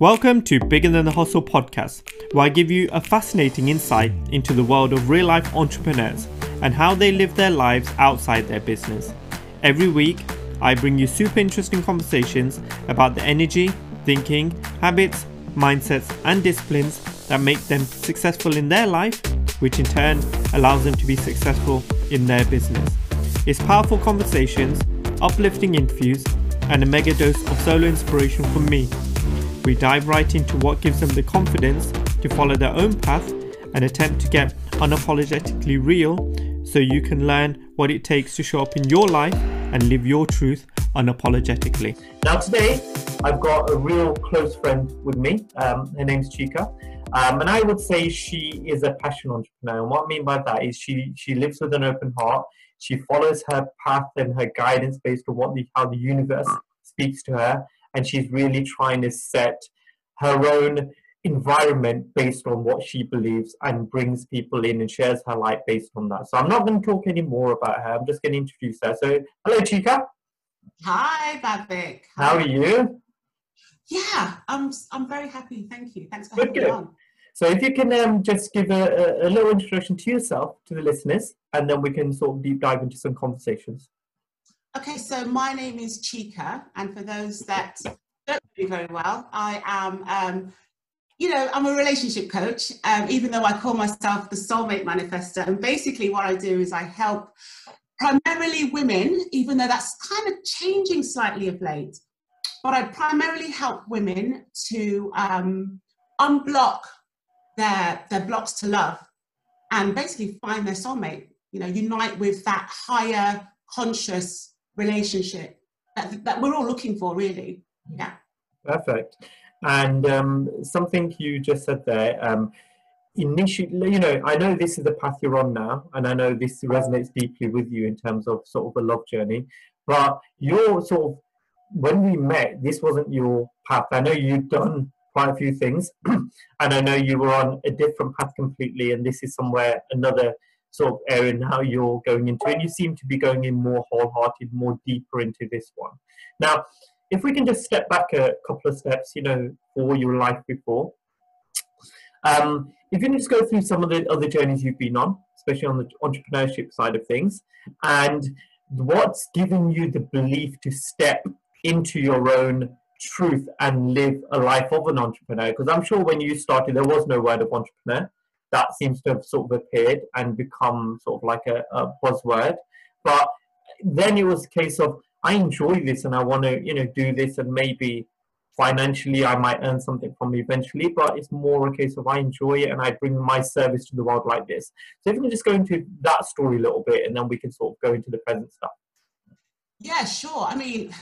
Welcome to Bigger Than the Hustle podcast, where I give you a fascinating insight into the world of real life entrepreneurs and how they live their lives outside their business. Every week, I bring you super interesting conversations about the energy, thinking, habits, mindsets, and disciplines that make them successful in their life, which in turn allows them to be successful in their business. It's powerful conversations, uplifting interviews, and a mega dose of solo inspiration from me we dive right into what gives them the confidence to follow their own path and attempt to get unapologetically real so you can learn what it takes to show up in your life and live your truth unapologetically. Now, today I've got a real close friend with me. Um, her name's Chika. Um, and I would say she is a passion entrepreneur. And what I mean by that is she, she lives with an open heart. She follows her path and her guidance based on what the, how the universe speaks to her and she's really trying to set her own environment based on what she believes and brings people in and shares her light based on that. So I'm not going to talk any more about her. I'm just going to introduce her. So hello, Chika. Hi, Bhavik. How are you? Yeah, I'm. I'm very happy. Thank you. Thanks for having me on. So if you can um, just give a, a, a little introduction to yourself to the listeners, and then we can sort of deep dive into some conversations. Okay, so my name is Chika, and for those that don't know me very well, I am, um, you know, I'm a relationship coach, um, even though I call myself the Soulmate Manifester. And basically, what I do is I help primarily women, even though that's kind of changing slightly of late. But I primarily help women to um, unblock their their blocks to love, and basically find their soulmate. You know, unite with that higher conscious relationship that, that we're all looking for, really. Yeah. Perfect. And um, something you just said there, um, initially, you know, I know this is the path you're on now, and I know this resonates deeply with you in terms of sort of a love journey. But you're sort of, when we met, this wasn't your path. I know you've done quite a few things, and I know you were on a different path completely, and this is somewhere another sort of area now you're going into, and you seem to be going in more wholehearted, more deeper into this one. Now, if we can just step back a couple of steps, you know, for your life before. Um, if you can just go through some of the other journeys you've been on, especially on the entrepreneurship side of things, and what's given you the belief to step into your own truth and live a life of an entrepreneur? Because I'm sure when you started, there was no word of entrepreneur that seems to have sort of appeared and become sort of like a, a buzzword. But then it was a case of I enjoy this and I want to, you know, do this and maybe financially I might earn something from it eventually, but it's more a case of I enjoy it and I bring my service to the world like this. So if we can just go into that story a little bit and then we can sort of go into the present stuff. Yeah, sure. I mean,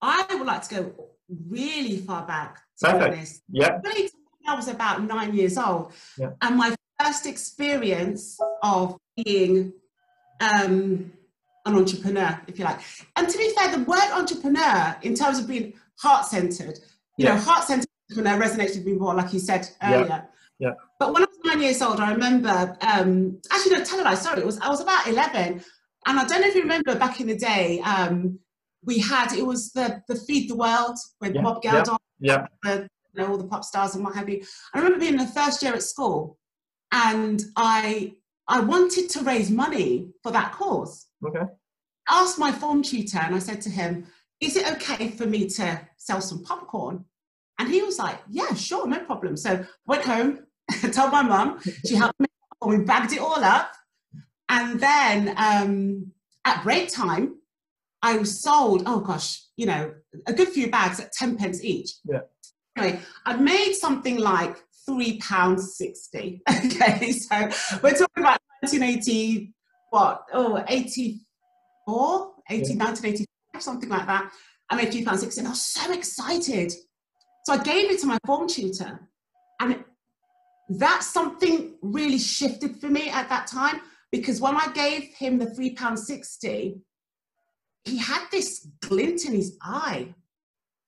I would like to go really far back. To Perfect. Yeah. Really I was about nine years old. Yeah. And my first experience of being um, an entrepreneur, if you like. And to be fair, the word entrepreneur, in terms of being heart centered, you yeah. know, heart centered entrepreneur resonates with me more, like you said earlier. Yeah. yeah. But when I was nine years old, I remember, um, actually, no, tell a lie, sorry, it was, I was about 11. And I don't know if you remember back in the day, um, we had, it was the, the Feed the World with yeah. Bob Geldof. Yeah. The, you know, all the pop stars and what have you. I remember being in the first year at school and I I wanted to raise money for that cause. Okay. I asked my form tutor and I said to him, is it okay for me to sell some popcorn? And he was like, yeah, sure, no problem. So went home, told my mum, she helped me, we bagged it all up. And then um, at break time, I was sold, oh gosh, you know, a good few bags at 10 pence each. Yeah. Anyway, I made something like three pounds sixty. Okay, so we're talking about 1980, what? Oh, 84, 80, yeah. 1985, something like that. I made three pounds sixty, and I was so excited. So I gave it to my form tutor, and that something really shifted for me at that time because when I gave him the three pounds sixty, he had this glint in his eye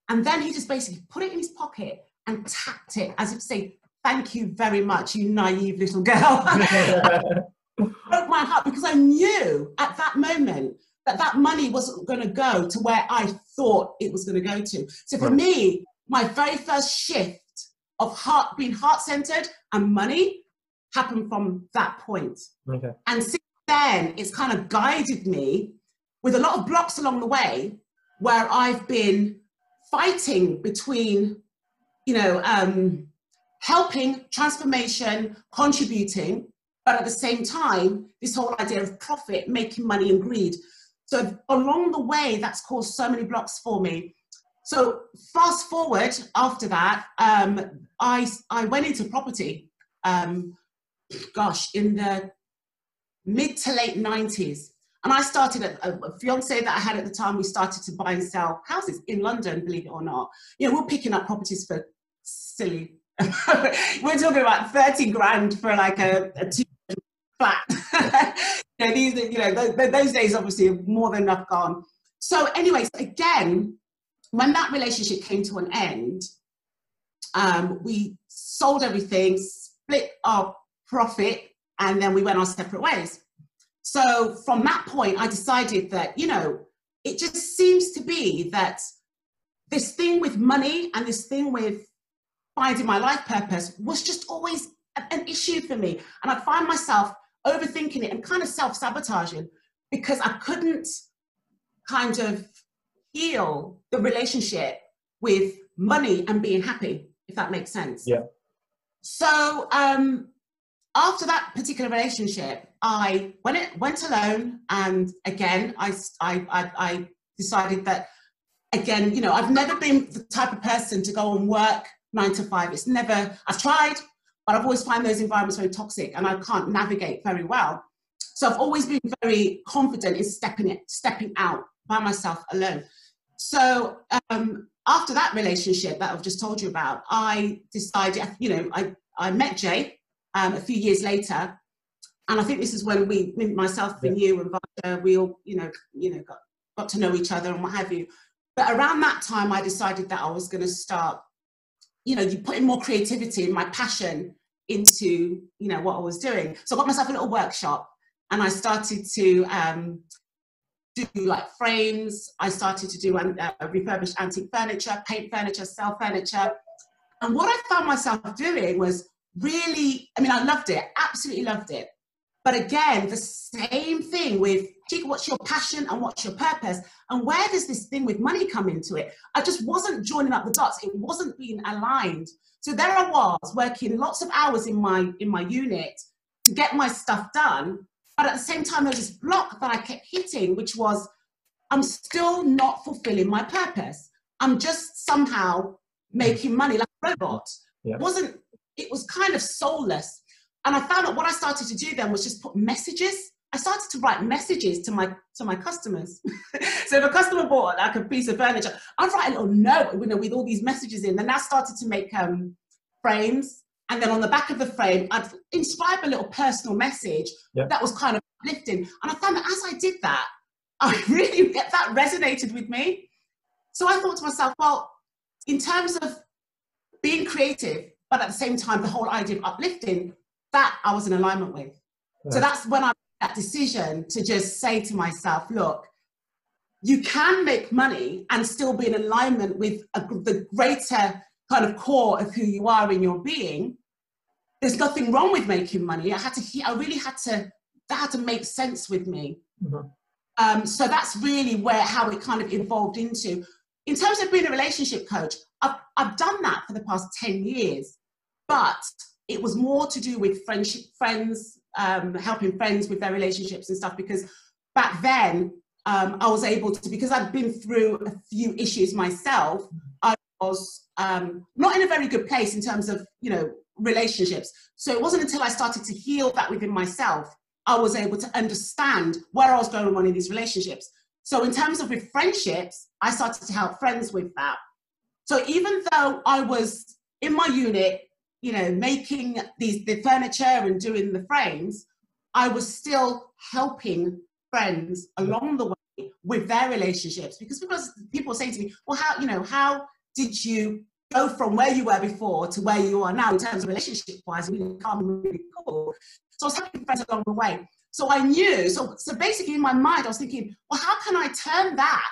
and then he just basically put it in his pocket and tapped it as if to say, Thank you very much, you naive little girl. broke my heart because I knew at that moment that that money wasn't going to go to where I thought it was going to go to. So for right. me, my very first shift of heart being heart centered and money happened from that point. Okay. And since then, it's kind of guided me with a lot of blocks along the way where I've been fighting between, you know, um, helping, transformation, contributing, but at the same time, this whole idea of profit, making money, and greed. So along the way, that's caused so many blocks for me. So fast forward after that, um, I I went into property. Um, gosh, in the mid to late nineties, and I started a, a, fiance that I had at the time. We started to buy and sell houses in London, believe it or not. You know, we're picking up properties for silly. we're talking about thirty grand for like a, a two flat. you know, these, you know, those, those days obviously more than enough gone. So, anyways, again, when that relationship came to an end, um, we sold everything, split our profit, and then we went our separate ways. So from that point, I decided that, you know, it just seems to be that this thing with money and this thing with finding my life purpose was just always an issue for me. And I'd find myself overthinking it and kind of self sabotaging because I couldn't kind of heal the relationship with money and being happy, if that makes sense. Yeah. So um, after that particular relationship, I went it went alone, and again, I, I I decided that again, you know, I've never been the type of person to go and work nine to five. It's never. I've tried, but I've always found those environments very toxic, and I can't navigate very well. So I've always been very confident in stepping it, stepping out by myself alone. So um, after that relationship that I've just told you about, I decided, you know, I, I met Jay um, a few years later. And I think this is when we, myself and you and Varsha, we all, you know, you know, got, got to know each other and what have you. But around that time, I decided that I was going to start, you know, you putting more creativity and my passion into, you know, what I was doing. So I got myself a little workshop and I started to um, do like frames. I started to do uh, refurbished antique furniture, paint furniture, sell furniture. And what I found myself doing was really, I mean, I loved it, absolutely loved it. But again, the same thing with what's your passion and what's your purpose? And where does this thing with money come into it? I just wasn't joining up the dots. It wasn't being aligned. So there I was working lots of hours in my in my unit to get my stuff done. But at the same time, there was this block that I kept hitting, which was I'm still not fulfilling my purpose. I'm just somehow making money like a robot. It wasn't it was kind of soulless. And I found that what I started to do then was just put messages. I started to write messages to my to my customers. so if a customer bought like a piece of furniture, I'd write a little note you know, with all these messages in. Then I started to make um, frames. And then on the back of the frame, I'd inscribe a little personal message yep. that was kind of uplifting. And I found that as I did that, I really that resonated with me. So I thought to myself, well, in terms of being creative, but at the same time, the whole idea of uplifting, that I was in alignment with. So that's when I made that decision to just say to myself, look, you can make money and still be in alignment with a, the greater kind of core of who you are in your being. There's nothing wrong with making money. I had to, I really had to, that had to make sense with me. Mm-hmm. Um, so that's really where how it kind of evolved into. In terms of being a relationship coach, I've, I've done that for the past 10 years but it was more to do with friendship, friends, um, helping friends with their relationships and stuff. Because back then, um, I was able to, because I'd been through a few issues myself, I was um, not in a very good place in terms of, you know, relationships. So it wasn't until I started to heal that within myself, I was able to understand where I was going on in these relationships. So in terms of with friendships, I started to help friends with that. So even though I was in my unit you know, making these the furniture and doing the frames, I was still helping friends along the way with their relationships because because people saying to me, well, how you know how did you go from where you were before to where you are now in terms of relationship wise? Really calm, really cool. So I was helping friends along the way. So I knew. So so basically, in my mind, I was thinking, well, how can I turn that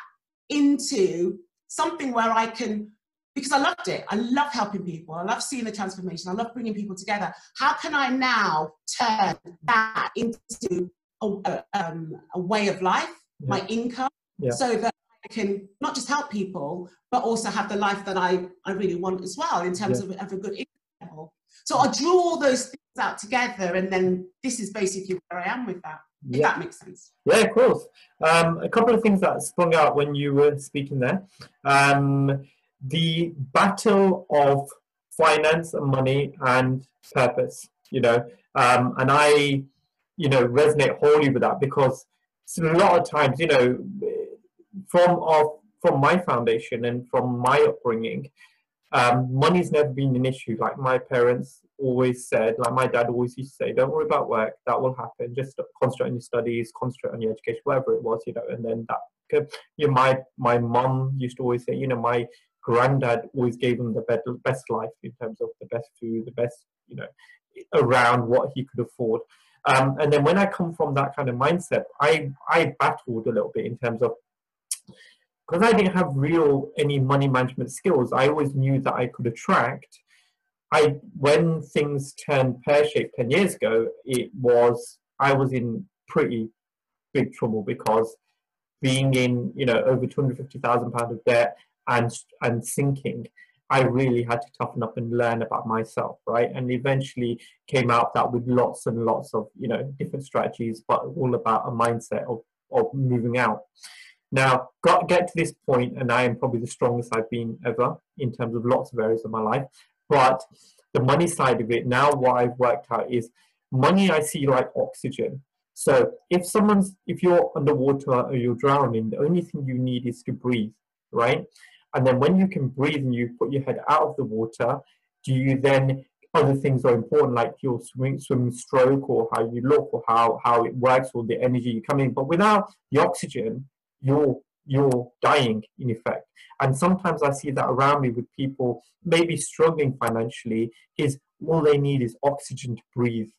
into something where I can because I loved it. I love helping people. I love seeing the transformation. I love bringing people together. How can I now turn that into a, um, a way of life, yeah. my income, yeah. so that I can not just help people, but also have the life that I, I really want as well in terms yeah. of, of a good income level. So I drew all those things out together, and then this is basically where I am with that. If that makes sense. Yeah, of course. Um, a couple of things that sprung out when you were speaking there. Um, the battle of finance and money and purpose, you know, um, and I, you know, resonate wholly with that because a lot of times, you know, from our, from my foundation and from my upbringing, um, money's never been an issue. Like my parents always said, like my dad always used to say, don't worry about work, that will happen. Just concentrate on your studies, concentrate on your education, whatever it was, you know, and then that. You know, my my mom used to always say, you know, my granddad always gave him the best life in terms of the best food, the best, you know, around what he could afford. Um, and then when I come from that kind of mindset, I I battled a little bit in terms of because I didn't have real any money management skills. I always knew that I could attract. I when things turned pear shaped ten years ago, it was I was in pretty big trouble because being in you know over two hundred fifty thousand pounds of debt and and sinking. I really had to toughen up and learn about myself, right? And eventually came out that with lots and lots of, you know, different strategies, but all about a mindset of, of moving out. Now, got get to this point, and I am probably the strongest I've been ever in terms of lots of areas of my life. But the money side of it, now what I've worked out is money I see like oxygen. So if someone's if you're underwater or you're drowning, the only thing you need is to breathe, right? And then when you can breathe and you put your head out of the water, do you then other things are important like your swim, swimming stroke or how you look or how, how it works or the energy you come in. But without the oxygen, you're you're dying in effect. And sometimes I see that around me with people maybe struggling financially is all they need is oxygen to breathe.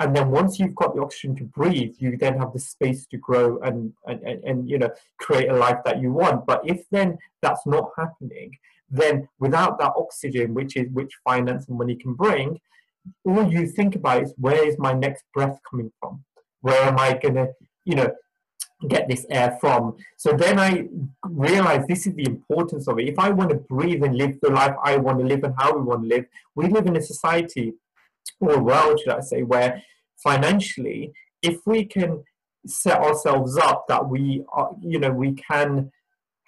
And then once you've got the oxygen to breathe, you then have the space to grow and, and, and, and you know create a life that you want. But if then that's not happening, then without that oxygen, which is which finance and money can bring, all you think about is where is my next breath coming from? Where am I gonna, you know, get this air from. So then I realized this is the importance of it. If I want to breathe and live the life I want to live and how we want to live, we live in a society or world, should I say, where financially, if we can set ourselves up that we are, you know, we can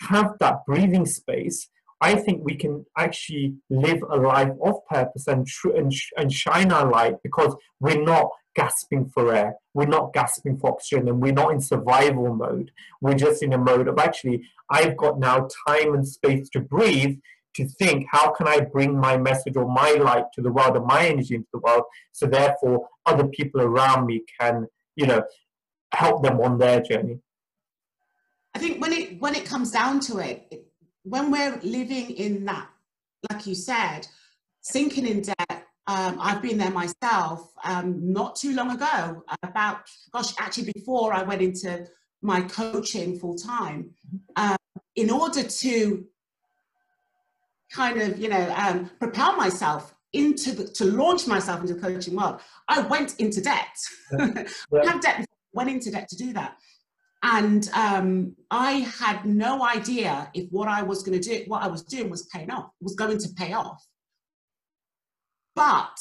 have that breathing space, I think we can actually live a life of purpose and, and, and shine our light because we're not gasping for air. We're not gasping for oxygen and we're not in survival mode. We're just in a mode of actually, I've got now time and space to breathe, to think, how can I bring my message or my light to the world and my energy into the world so therefore other people around me can, you know, help them on their journey. I think when it when it comes down to it, when we're living in that, like you said, sinking in debt um, I've been there myself um, not too long ago, about, gosh, actually before I went into my coaching full time, um, in order to kind of, you know, um, propel myself into the, to launch myself into the coaching world, I went into debt. Yeah. Yeah. I had debt, went into debt to do that. And um, I had no idea if what I was going to do, what I was doing was paying off, was going to pay off. But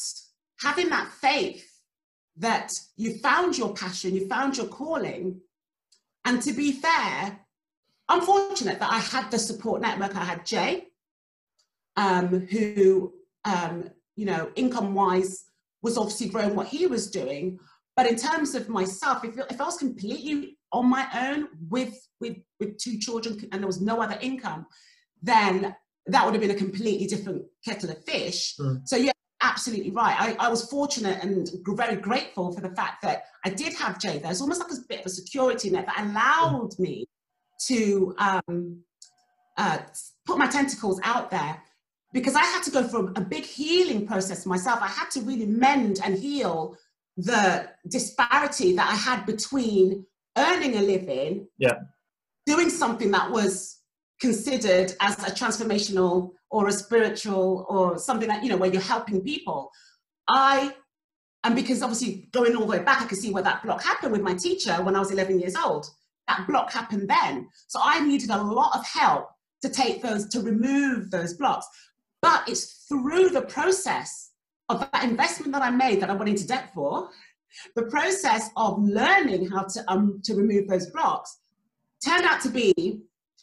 having that faith that you found your passion, you found your calling, and to be fair, I'm fortunate that I had the support network. I had Jay, um, who, um, you know, income wise was obviously growing what he was doing. But in terms of myself, if, if I was completely on my own with, with, with two children and there was no other income, then that would have been a completely different kettle of fish. Mm. So yeah, absolutely right. I, I, was fortunate and very grateful for the fact that I did have Jay there. It's almost like a bit of a security net that allowed me to um, uh, put my tentacles out there because I had to go through a big healing process myself. I had to really mend and heal the disparity that I had between earning a living, yeah. doing something that was considered as a transformational or a spiritual or something that, you know, where you're helping people. I, and because obviously going all the way back, I can see where that block happened with my teacher when I was 11 years old. That block happened then. So I needed a lot of help to take those, to remove those blocks. But it's through the process of that investment that I made that I went into debt for, the process of learning how to, um, to remove those blocks turned out to be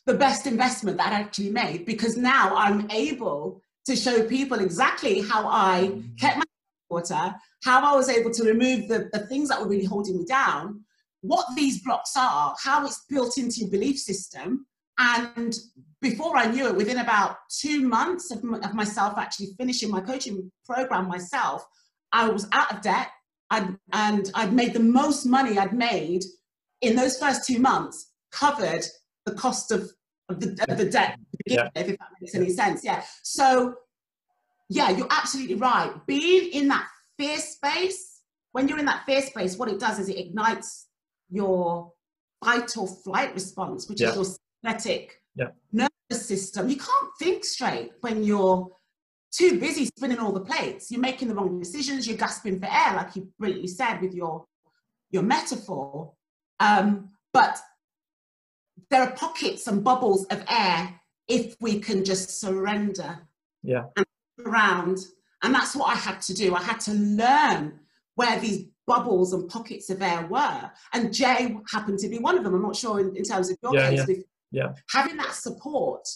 the best investment that I actually made because now I'm able to show people exactly how I kept my water, how I was able to remove the, the things that were really holding me down, what these blocks are, how it's built into your belief system. And before I knew it, within about two months of, of myself actually finishing my coaching program myself, I was out of debt I'd, and I'd made the most money I'd made in those first two months covered the cost of, of, the, of the debt yeah. if that makes any sense. Yeah. So, yeah, you're absolutely right. Being in that fear space, when you're in that fear space, what it does is it ignites your fight or flight response, which yeah. is your sympathetic yeah. nervous system. You can't think straight when you're too busy spinning all the plates. You're making the wrong decisions. You're gasping for air, like you brilliantly said with your your metaphor. Um, but there are pockets and bubbles of air if we can just surrender yeah and around and that's what i had to do i had to learn where these bubbles and pockets of air were and jay happened to be one of them i'm not sure in, in terms of your yeah, case yeah. Yeah. having that support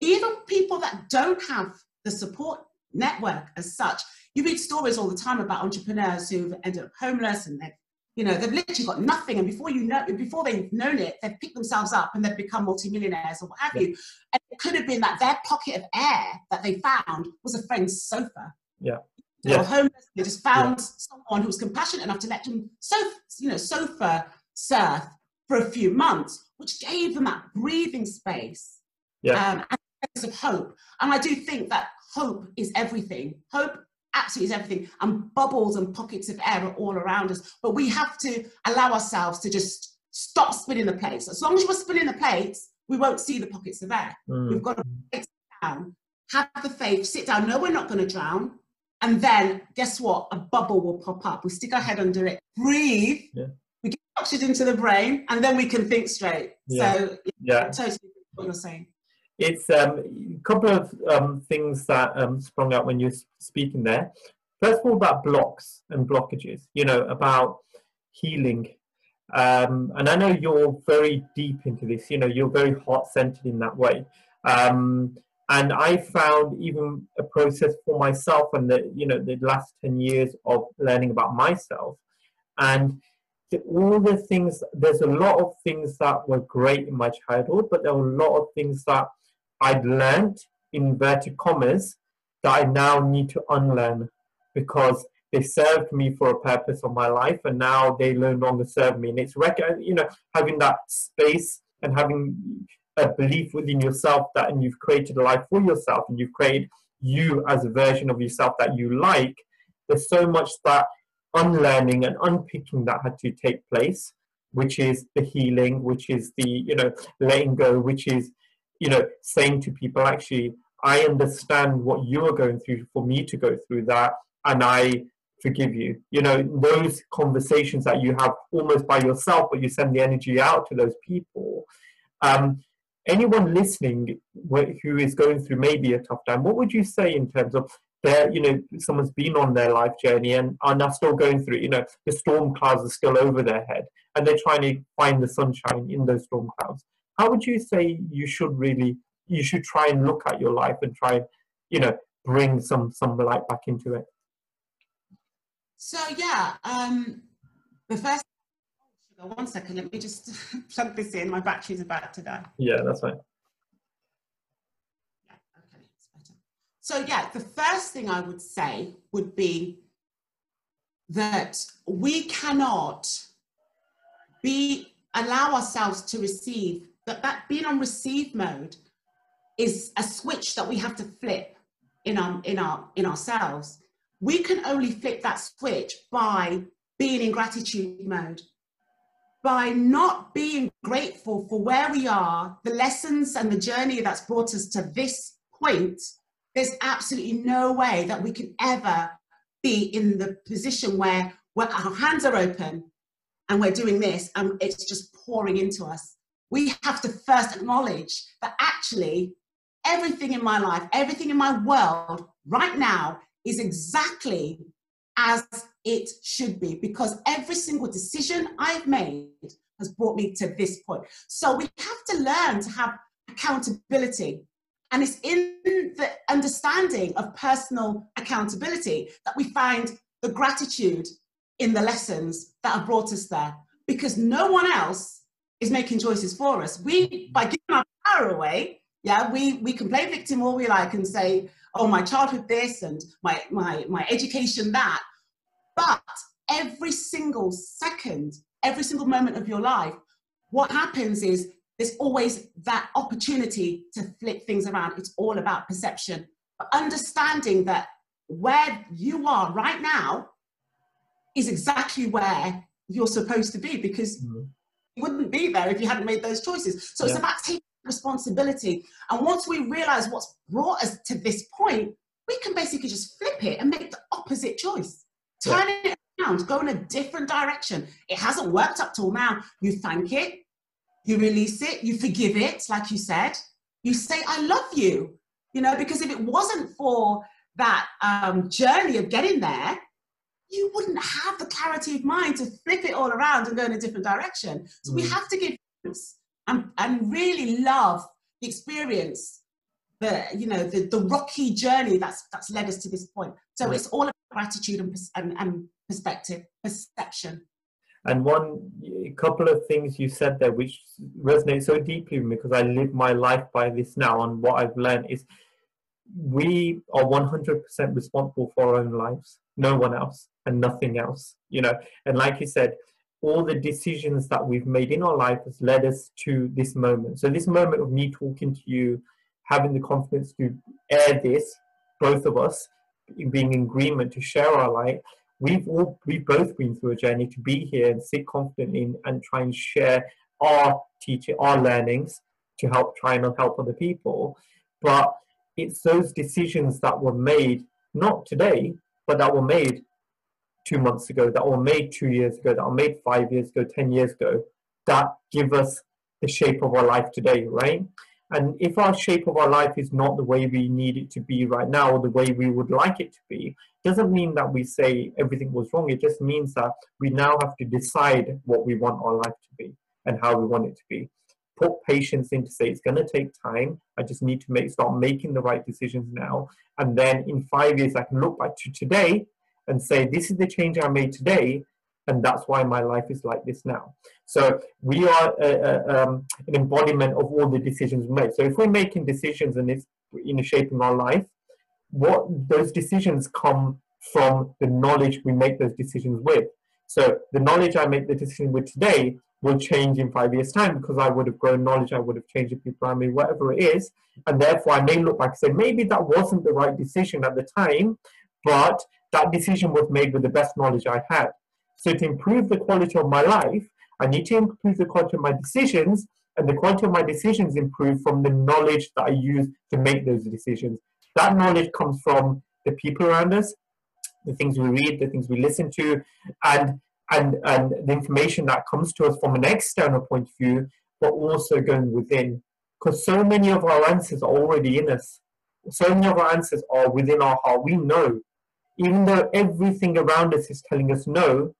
even people that don't have the support network as such you read stories all the time about entrepreneurs who've ended up homeless and they've you know, they've literally got nothing, and before you know, before they've known it, they've picked themselves up and they've become multimillionaires or what have yeah. you. And it could have been that their pocket of air that they found was a friend's sofa. Yeah. They yeah. were homeless. They just found yeah. someone who was compassionate enough to let them, sofa, you know, sofa surf for a few months, which gave them that breathing space yeah. um, and a sense of hope. And I do think that hope is everything. Hope absolutely is everything. And bubbles and pockets of air are all around us. But we have to allow ourselves to just stop spinning the plates. As long as we're spinning the plates, we won't see the pockets of air. Mm. We've got to sit down, have the faith, sit down, know we're not going to drown. And then guess what? A bubble will pop up. We stick our head under it, breathe, yeah. Oxygen to the brain, and then we can think straight. Yeah. So, yeah, totally what you're saying it's um, a couple of um, things that um, sprung up when you're speaking there. First of all, about blocks and blockages, you know, about healing. Um, and I know you're very deep into this, you know, you're very heart centered in that way. Um, and I found even a process for myself and the, you know, the last 10 years of learning about myself. And all the things, there's a lot of things that were great in my childhood, but there were a lot of things that I'd learned in inverted commas that I now need to unlearn because they served me for a purpose of my life and now they no longer serve me. And it's, you know, having that space and having a belief within yourself that and you've created a life for yourself and you've created you as a version of yourself that you like. There's so much that unlearning and unpicking that had to take place, which is the healing, which is the, you know, letting go, which is you know, saying to people, actually, I understand what you're going through for me to go through that, and I forgive you. You know, those conversations that you have almost by yourself, but you send the energy out to those people. Um, anyone listening who is going through maybe a tough time, what would you say in terms of their, you know, someone's been on their life journey and are now still going through, you know, the storm clouds are still over their head and they're trying to find the sunshine in those storm clouds. How would you say you should really you should try and look at your life and try and you know bring some some light back into it? So yeah um the first one second let me just plug this in. My battery's about to die. Yeah that's fine yeah okay it's better so yeah the first thing i would say would be that we cannot be allow ourselves to receive that that being on receive mode is a switch that we have to flip in our in our in ourselves we can only flip that switch by being in gratitude mode by not being grateful for where we are, the lessons and the journey that's brought us to this point. There's absolutely no way that we can ever be in the position where, where our hands are open and we're doing this and it's just pouring into us. We have to first acknowledge that actually everything in my life, everything in my world right now is exactly as it should be because every single decision I've made has brought me to this point. So we have to learn to have accountability. And it's in the understanding of personal accountability that we find the gratitude in the lessons that have brought us there because no one else is making choices for us. We, by giving our power away, yeah, we, we can play victim all we like and say, oh, my childhood this and my, my, my education that. But every single second, every single moment of your life, what happens is there's always that opportunity to flip things around. It's all about perception. But understanding that where you are right now is exactly where you're supposed to be because mm-hmm. you wouldn't be there if you hadn't made those choices. So yeah. it's about taking responsibility. And once we realize what's brought us to this point, we can basically just flip it and make the opposite choice. Turn yeah. it around, go in a different direction. It hasn't worked up till now. You thank it, you release it, you forgive it, like you said. You say, I love you. You know, because if it wasn't for that um, journey of getting there, you wouldn't have the clarity of mind to flip it all around and go in a different direction. So mm. we have to give and, and really love the experience, the you know the, the rocky journey that's that's led us to this point. So it's all about gratitude and, and, and perspective, perception. And one a couple of things you said there which resonate so deeply with me because I live my life by this now and what I've learned is we are 100% responsible for our own lives. No one else and nothing else you know? And like you said all the decisions that we've made in our life has led us to this moment. So this moment of me talking to you having the confidence to air this both of us being in agreement to share our light we've all we've both been through a journey to be here and sit confidently and try and share our teaching our learnings to help try and help other people. But it's those decisions that were made not today but that were made two months ago that were made two years ago that were made five years ago ten years ago that give us the shape of our life today right and if our shape of our life is not the way we need it to be right now or the way we would like it to be doesn't mean that we say everything was wrong. It just means that we now have to decide what we want our life to be and how we want it to be. Put patience in to say it's going to take time. I just need to make start making the right decisions now, and then in five years I can look back to today and say this is the change I made today, and that's why my life is like this now. So we are um, an embodiment of all the decisions we make. So if we're making decisions and it's know shaping our life, what those decisions come from the knowledge we make those decisions with. So the knowledge I make the decision with today will change in five years' time because I would have grown knowledge, I would have changed the people around me, whatever it is. And therefore, I may look back and say, maybe that wasn't the right decision at the time, but that decision was made with the best knowledge I had. So, to improve the quality of my life, I need to improve the quality of my decisions, and the quality of my decisions improve from the knowledge that I use to make those decisions. That knowledge comes from the people around us, the things we read, the things we listen to, and and, and the information that comes to us from an external point of view, but also going within. Because so many of our answers are already in us. So many of our answers are within our heart. We know. Even though everything around us is telling us no,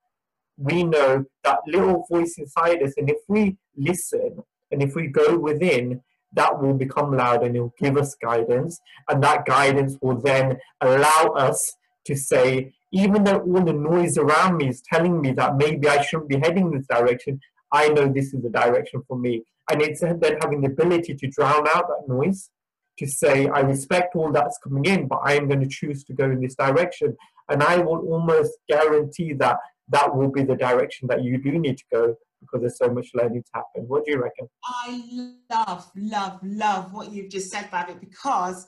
we know that little voice inside us. And if we listen and if we go within, that will become loud and it will give us guidance. And that guidance will then allow us to say, even though all the noise around me is telling me that maybe I shouldn't be heading this direction, I know this is the direction for me. And it's then having the ability to drown out that noise, to say, I respect all that's coming in, but I am going to choose to go in this direction. And I will almost guarantee that that will be the direction that you do need to go because there's so much learning to happen. What do you reckon? I love, love, love what you've just said it because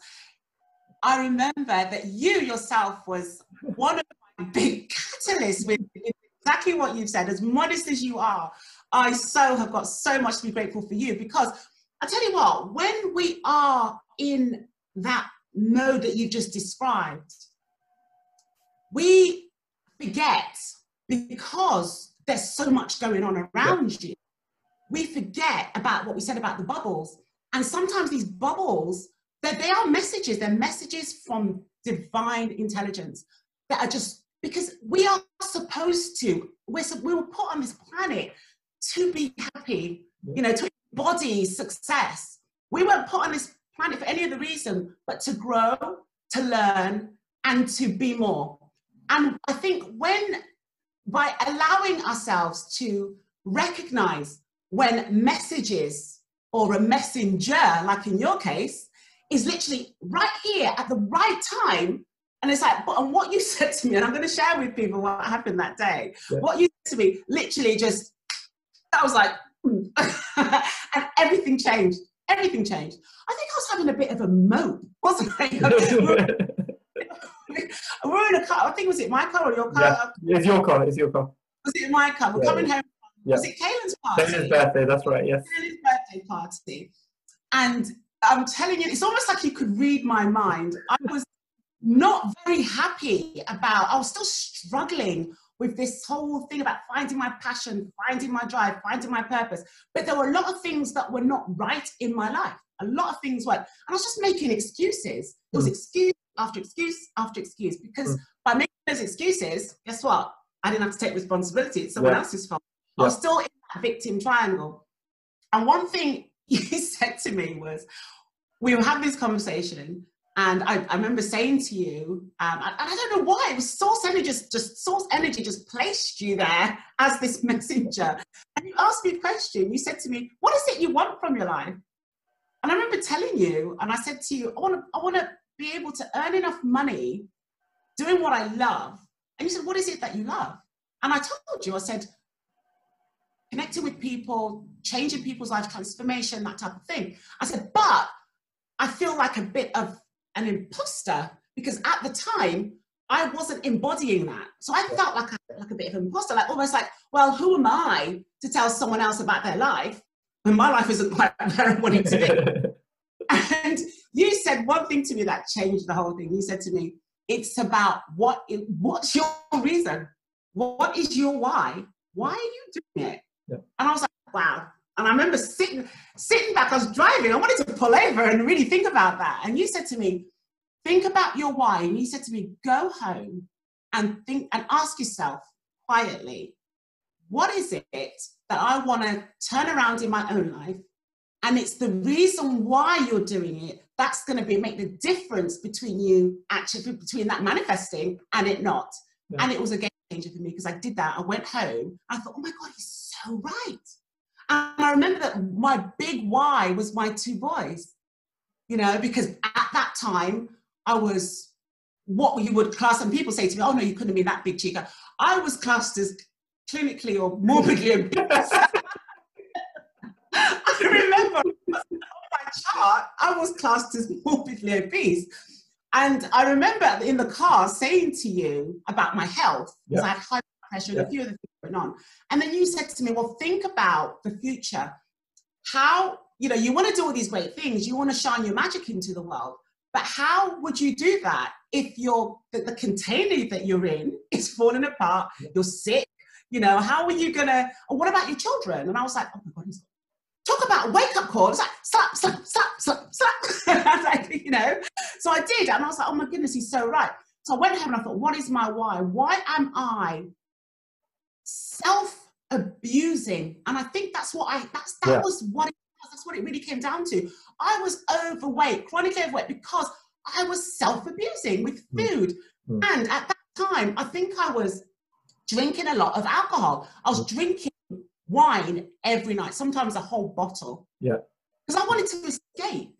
I remember that you yourself was one of my big catalysts with exactly what you've said. As modest as you are, I so have got so much to be grateful for you because I tell you what, when we are in that mode that you just described, we forget because there's so much going on around yeah. you. We forget about what we said about the bubbles. And sometimes these bubbles, they, they are messages, they're messages from divine intelligence that are just because we are supposed to, we're, we were put on this planet to be happy, you know, to embody success. We weren't put on this planet for any other reason but to grow, to learn, and to be more. And I think when, by allowing ourselves to recognize when messages or a messenger, like in your case, is literally right here at the right time. And it's like, but and what you said to me, and I'm going to share with people what happened that day. Yeah. What you said to me, literally just, I was like, and everything changed. Everything changed. I think I was having a bit of a mope, wasn't I? in a car. I think was it my car or your car? Yeah, it's your car. It's your car. Was it my car? We're yeah, coming home. Yeah. Was it Kaylin's party? Kaylin's birthday. That's right. Yes. Kaylin's birthday party, and I'm telling you, it's almost like you could read my mind. I was not very happy about. I was still struggling with this whole thing about finding my passion, finding my drive, finding my purpose. But there were a lot of things that were not right in my life. A lot of things were, and I was just making excuses. It was mm. After excuse after excuse because mm. by making those excuses, guess what? I didn't have to take responsibility. It's someone yeah. else's fault. Yeah. I was still in that victim triangle. And one thing you said to me was, we were having this conversation, and I, I remember saying to you, um, and I, I don't know why, it was source energy just, just source energy just placed you there as this messenger. And you asked me a question. You said to me, "What is it you want from your life?" And I remember telling you, and I said to you, "I want to, I want to be able to earn enough money doing what I love. And you said, What is it that you love? And I told you, I said, connecting with people, changing people's life, transformation, that type of thing. I said, But I feel like a bit of an imposter because at the time, I wasn't embodying that. So I felt like a, like a bit of an imposter, like almost like, well, who am I to tell someone else about their life when my life isn't quite where I want it to be? you said one thing to me that changed the whole thing. You said to me, it's about what what's your reason? What is your why? Why are you doing it? Yeah. And I was like, wow. And I remember sitting sitting back, I was driving, I wanted to pull over and really think about that. And you said to me, think about your why. And you said to me, go home and think and ask yourself quietly, what is it that I want to turn around in my own life and it's the reason why you're doing it that's going to be make the difference between you actually between that manifesting and it not. Yeah. and it was a game changer for me because i did that. I went home i thought oh my god he's so right. And i remember that my big why was my two boys you know because at that time i was what you would class and people say to me oh no you couldn't be that big Chika. I was classed as clinically or morbidly obese. I remember I was classed as morbidly obese. And I remember in the car saying to you about my health, because yeah. I had high blood pressure and yeah. a few other things going on. And then you said to me, well, think about the future. How, you know, you want to do all these great things, you want to shine your magic into the world. But how would you do that if you're the, the container that you're in is falling apart, you're sick, you know, how are you gonna, or what about your children? And I was like, oh my God, he's talk about wake up call. It's like slap, slap, slap, slap, slap. Like, you know. So I did, and I was like, oh my goodness, he's so right. So I went home and I thought, what is my why? Why am I self abusing? And I think that's what I that's that yeah. was what it was. That's what it really came down to. I was overweight, chronically overweight, because I was self abusing with hmm. food. Mm. And at that time, I think I was drinking a lot of alcohol. I was mm. drinking wine every night, sometimes a whole bottle. Yeah. Because I wanted to escape.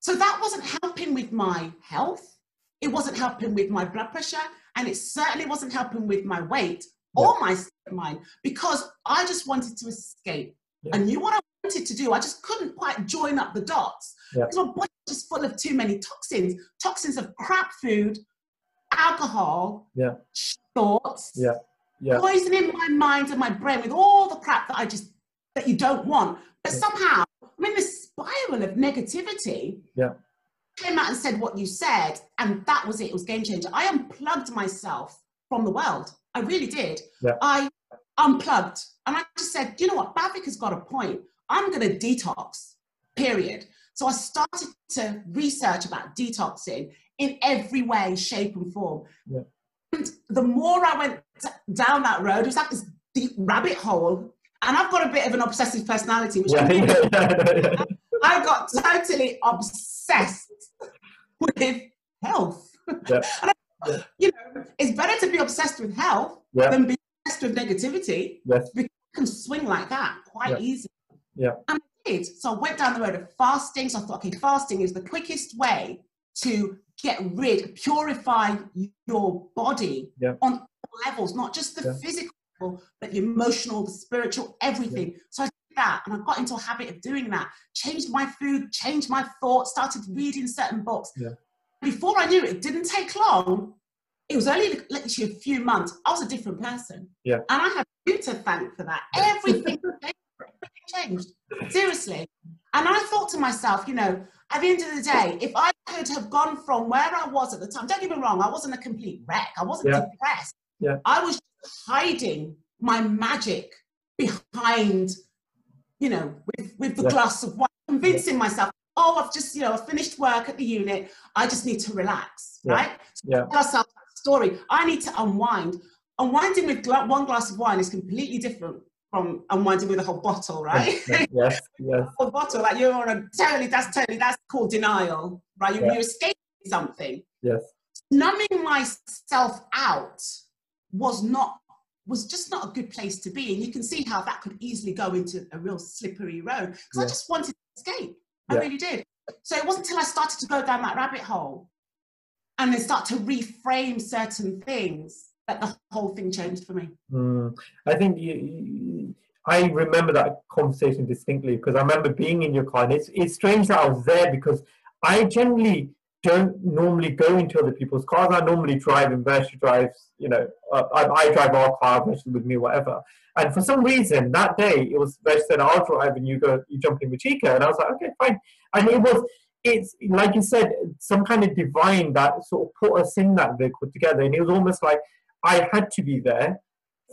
So that wasn't helping with my health. It wasn't helping with my blood pressure. And it certainly wasn't helping with my weight yeah. or my mind because I just wanted to escape. Yeah. I knew what I wanted to do. I just couldn't quite join up the dots yeah. because my body was just full of too many toxins, toxins of crap food, alcohol, yeah. thoughts, yeah Yeah. poisoning my mind and my brain with all the crap that I just that you don't want. But Yeah. somehow I'm in this spiral of negativity. Yeah. Came out and said what you said, and that was it. It was game changer. I unplugged myself from the world. I really did. Yeah. I unplugged, and I just said, you know what, Bhavik has got a point. I'm going to detox. Period. So I started to research about detoxing in every way, shape, and form. Yeah. And the more I went down that road, it was like this deep rabbit hole. And I've got a bit of an obsessive personality, which Yeah, I. I got totally obsessed with health. And I, you know, it's better to be obsessed with health Yeah. than be obsessed with negativity. Yes. You can swing like that quite Yeah. easily. Yeah. And I did. So I went down the road of fasting. So I thought, okay, fasting is the quickest way to get rid, purify your body Yeah. on all levels, not just the Yeah. physical level, but the emotional, the spiritual, everything. So I did that and I got into a habit of doing that. Changed my food, changed my thoughts, started reading certain books. Yeah. Before I knew it, it didn't take long. It was only literally a few months. I was a different person. Yeah. And I have you to thank for that. Everything changed. Seriously. And I thought to myself, you know, at the end of the day, if I could have gone from where I was at the time, don't get me wrong, I wasn't a complete wreck. I wasn't Yeah. depressed. Yeah. I was hiding my magic behind, you know, with, with the Yeah. glass of wine, convincing myself, oh, I've just, you know, I finished work at the unit. I just need to relax, Yeah. right? Yeah. tell ourselves that story. I need to unwind. Unwinding with one glass of wine is completely different from unwinding with a whole bottle, right? yes, yes, whole bottle, like you're on a totally, that's totally, that's called denial, right? You're, Yeah. you're escaping something. yes, Numbing myself out was not, was just not a good place to be. And you can see how that could easily go into a real slippery road because Yeah. I just wanted to escape. I Yeah. really did. So it wasn't until I started to go down that rabbit hole and then start to reframe certain things that the whole thing changed for me. Mm, I think you, you, I remember that conversation distinctly because I remember being in your car, and it's it's strange that I was there because I generally don't normally go into other people's cars. I normally drive, and Versha drives. You know, uh, I, I drive our car, Versha with me, whatever. And for some reason that day, it was Versha said, "I'll drive," and you go, you jump in with Chika, and I was like, "Okay, fine." And it was. It's like you said, some kind of divine that sort of put us in that vehicle together, and it was almost like I had to be there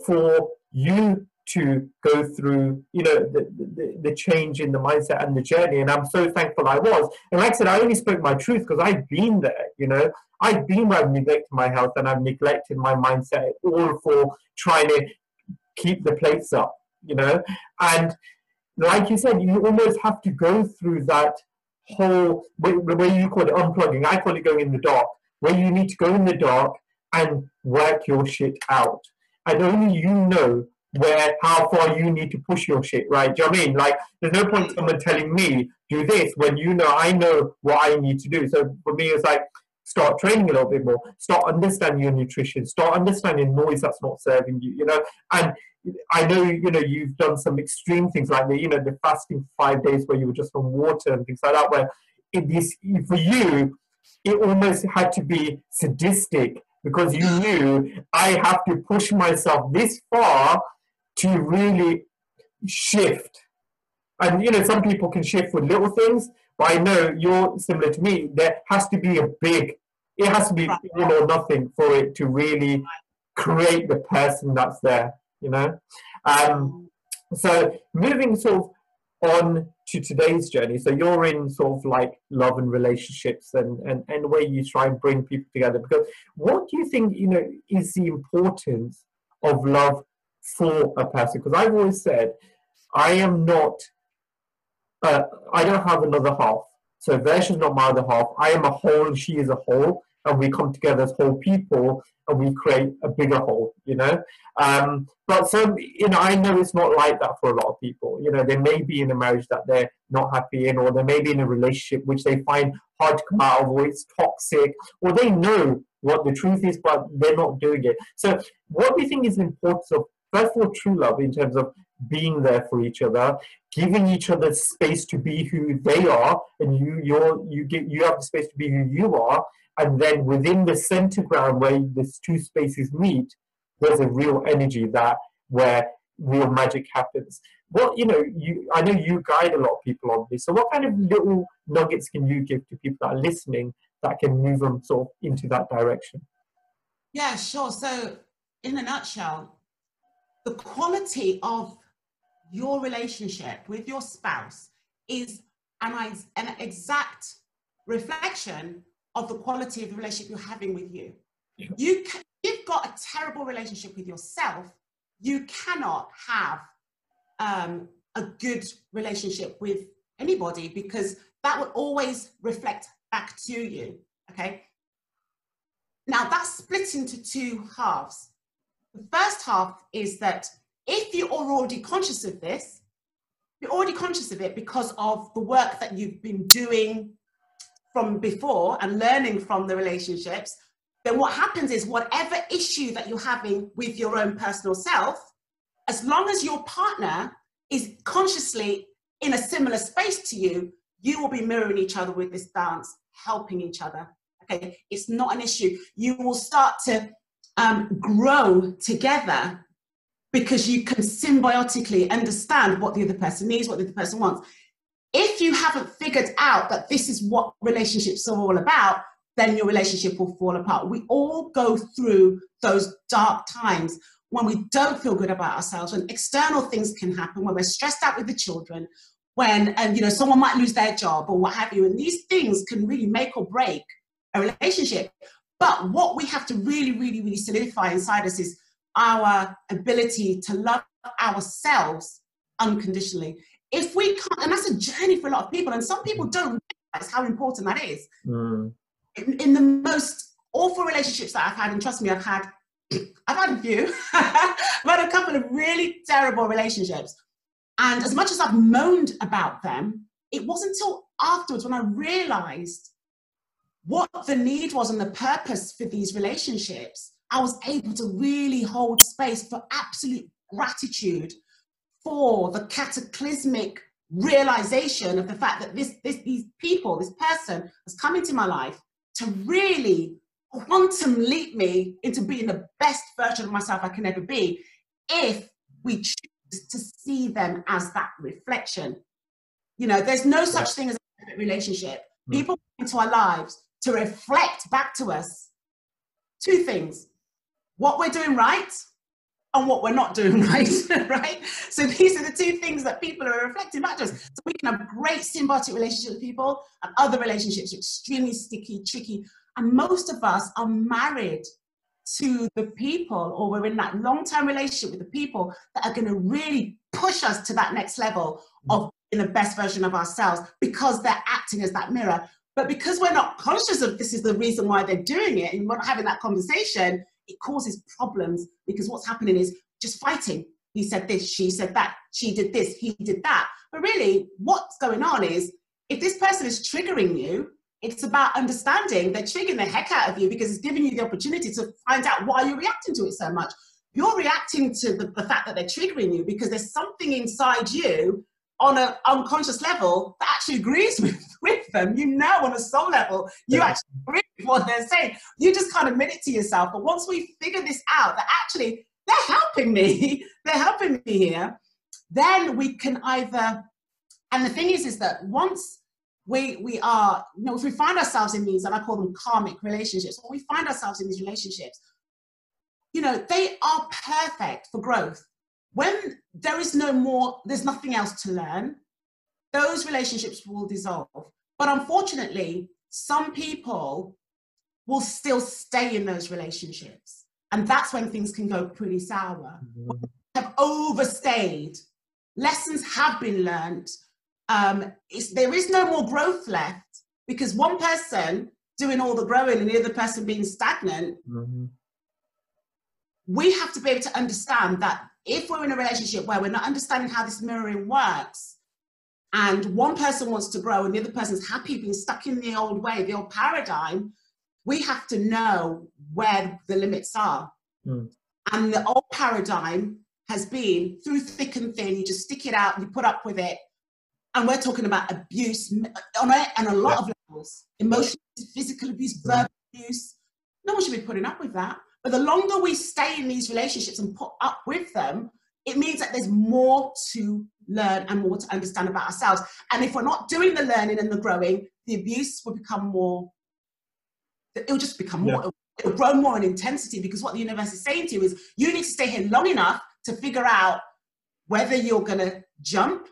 for you to go through, you know, the, the, the change in the mindset and the journey. And I'm so thankful I was. And like I said, I only spoke my truth because I've been there, you know. I've been where I've neglected my health and I've neglected my mindset all for trying to keep the plates up, you know. And like you said, you almost have to go through that whole, where you call it unplugging, I call it going in the dark, where you need to go in the dark and work your shit out. And only you know where how far you need to push your shit, right? Do you know what I mean? Like there's no point someone telling me do this when you know I know what I need to do. So for me it's like start training a little bit more, start understanding your nutrition, start understanding noise that's not serving you, you know, and I know you know you've done some extreme things like the you know the fasting five days where you were just on water and things like that where it is for you it almost had to be sadistic because you mm. knew I have to push myself this far to really shift. And you know, some people can shift with little things, but I know you're similar to me. There has to be a big, it has to be Right. all or nothing for it to really create the person that's there, you know? Um, so moving sort of on to today's journey so you're in sort of like love and relationships and and and where you try and bring people together because what do you think you know is the importance of love for a person because i've always said i am not uh, i don't have another half so Versha's not my other half i am a whole she is a whole and we come together as whole people and we create a bigger whole you know um, but some, you know, I know it's not like that for a lot of people. You know, they may be in a marriage that they're not happy in, or they may be in a relationship which they find hard to come out of, or it's toxic, or they know what the truth is, but they're not doing it. So, what do you think is the importance of, of true love in terms of being there for each other, giving each other space to be who they are, and you, you're, you get, you have the space to be who you are, and then within the center ground where these two spaces meet, there's a real energy that where real magic happens. What you know, you I know you guide a lot of people on this. So what kind of little nuggets can you give to people that are listening that can move them sort of into that direction? Yeah, sure. So in a nutshell, the quality of your relationship with your spouse is an, an exact reflection of the quality of the relationship you're having with you. Yeah. You can, you've got a terrible relationship with yourself, you cannot have um, a good relationship with anybody because that will always reflect back to you. Okay. Now that's split into two halves. The first half is that if you are already conscious of this, you're already conscious of it because of the work that you've been doing from before and learning from the relationships, then what happens is whatever issue that you're having with your own personal self, as long as your partner is consciously in a similar space to you, you will be mirroring each other with this dance, helping each other. Okay, it's not an issue. You will start to um, grow together because you can symbiotically understand what the other person needs, what the other person wants. If you haven't figured out that this is what relationships are all about, then your relationship will fall apart. We all go through those dark times when we don't feel good about ourselves, when external things can happen, when we're stressed out with the children, when and you know someone might lose their job or what have you. And these things can really make or break a relationship. But what we have to really, really, really solidify inside us is our ability to love ourselves unconditionally. If we can't, and that's a journey for a lot of people, and some people don't realize how important that is. Mm. In, in, the most awful relationships that I've had, and trust me, I've had, I've had a few, I've had a couple of really terrible relationships. And as much as I've moaned about them, it wasn't until afterwards when I realized what the need was and the purpose for these relationships I was able to really hold space for absolute gratitude for the cataclysmic realization of the fact that this, this these people, this person has come into my life to really quantum leap me into being the best version of myself I can ever be if we choose to see them as that reflection. You know, there's no such thing as a relationship. Mm. People into our lives to reflect back to us two things what we're doing right and what we're not doing right, right? So these are the two things that people are reflecting back to us. So we can have great symbiotic relationships with people, and other relationships are extremely sticky, tricky. And most of us are married to the people, or we're in that long-term relationship with the people that are going to really push us to that next level of being the best version of ourselves because they're acting as that mirror. But because we're not conscious of this is the reason why they're doing it, and we're not having that conversation, it causes problems because what's happening is just fighting. He said this, she said that, she did this, he did that. But really, what's going on is if this person is triggering you, it's about understanding they're triggering the heck out of you because it's giving you the opportunity to find out why you're reacting to it so much. You're reacting to the, the fact that they're triggering you because there's something inside you on an unconscious level that actually agrees with, with them. You know, on a soul level, you yeah. actually agree with what they're saying. You just can't admit it to yourself. But once we figure this out, that actually they're helping me, they're helping me here, then we can either, and the thing is, is that once we, we are, you know, if we find ourselves in these, and I call them karmic relationships, when we find ourselves in these relationships, you know, they are perfect for growth when there is no more, there's nothing else to learn, those relationships will dissolve. But unfortunately, some people will still stay in those relationships. And that's when things can go pretty sour. Mm-hmm. Have overstayed, lessons have been learned. Um, there is no more growth left because one person doing all the growing and the other person being stagnant. Mm-hmm. We have to be able to understand that if we're in a relationship where we're not understanding how this mirroring works, and one person wants to grow and the other person's happy being stuck in the old way, the old paradigm, we have to know where the limits are. Mm. And the old paradigm has been through thick and thin, you just stick it out, you put up with it. And we're talking about abuse on a, on a lot yeah. of levels emotional, physical abuse, verbal abuse. No one should be putting up with that. But the longer we stay in these relationships and put up with them, it means that there's more to learn and more to understand about ourselves. And if we're not doing the learning and the growing, the abuse will become more, it'll just become more, yeah. it'll grow more in intensity because what the universe is saying to you is you need to stay here long enough to figure out whether you're going to jump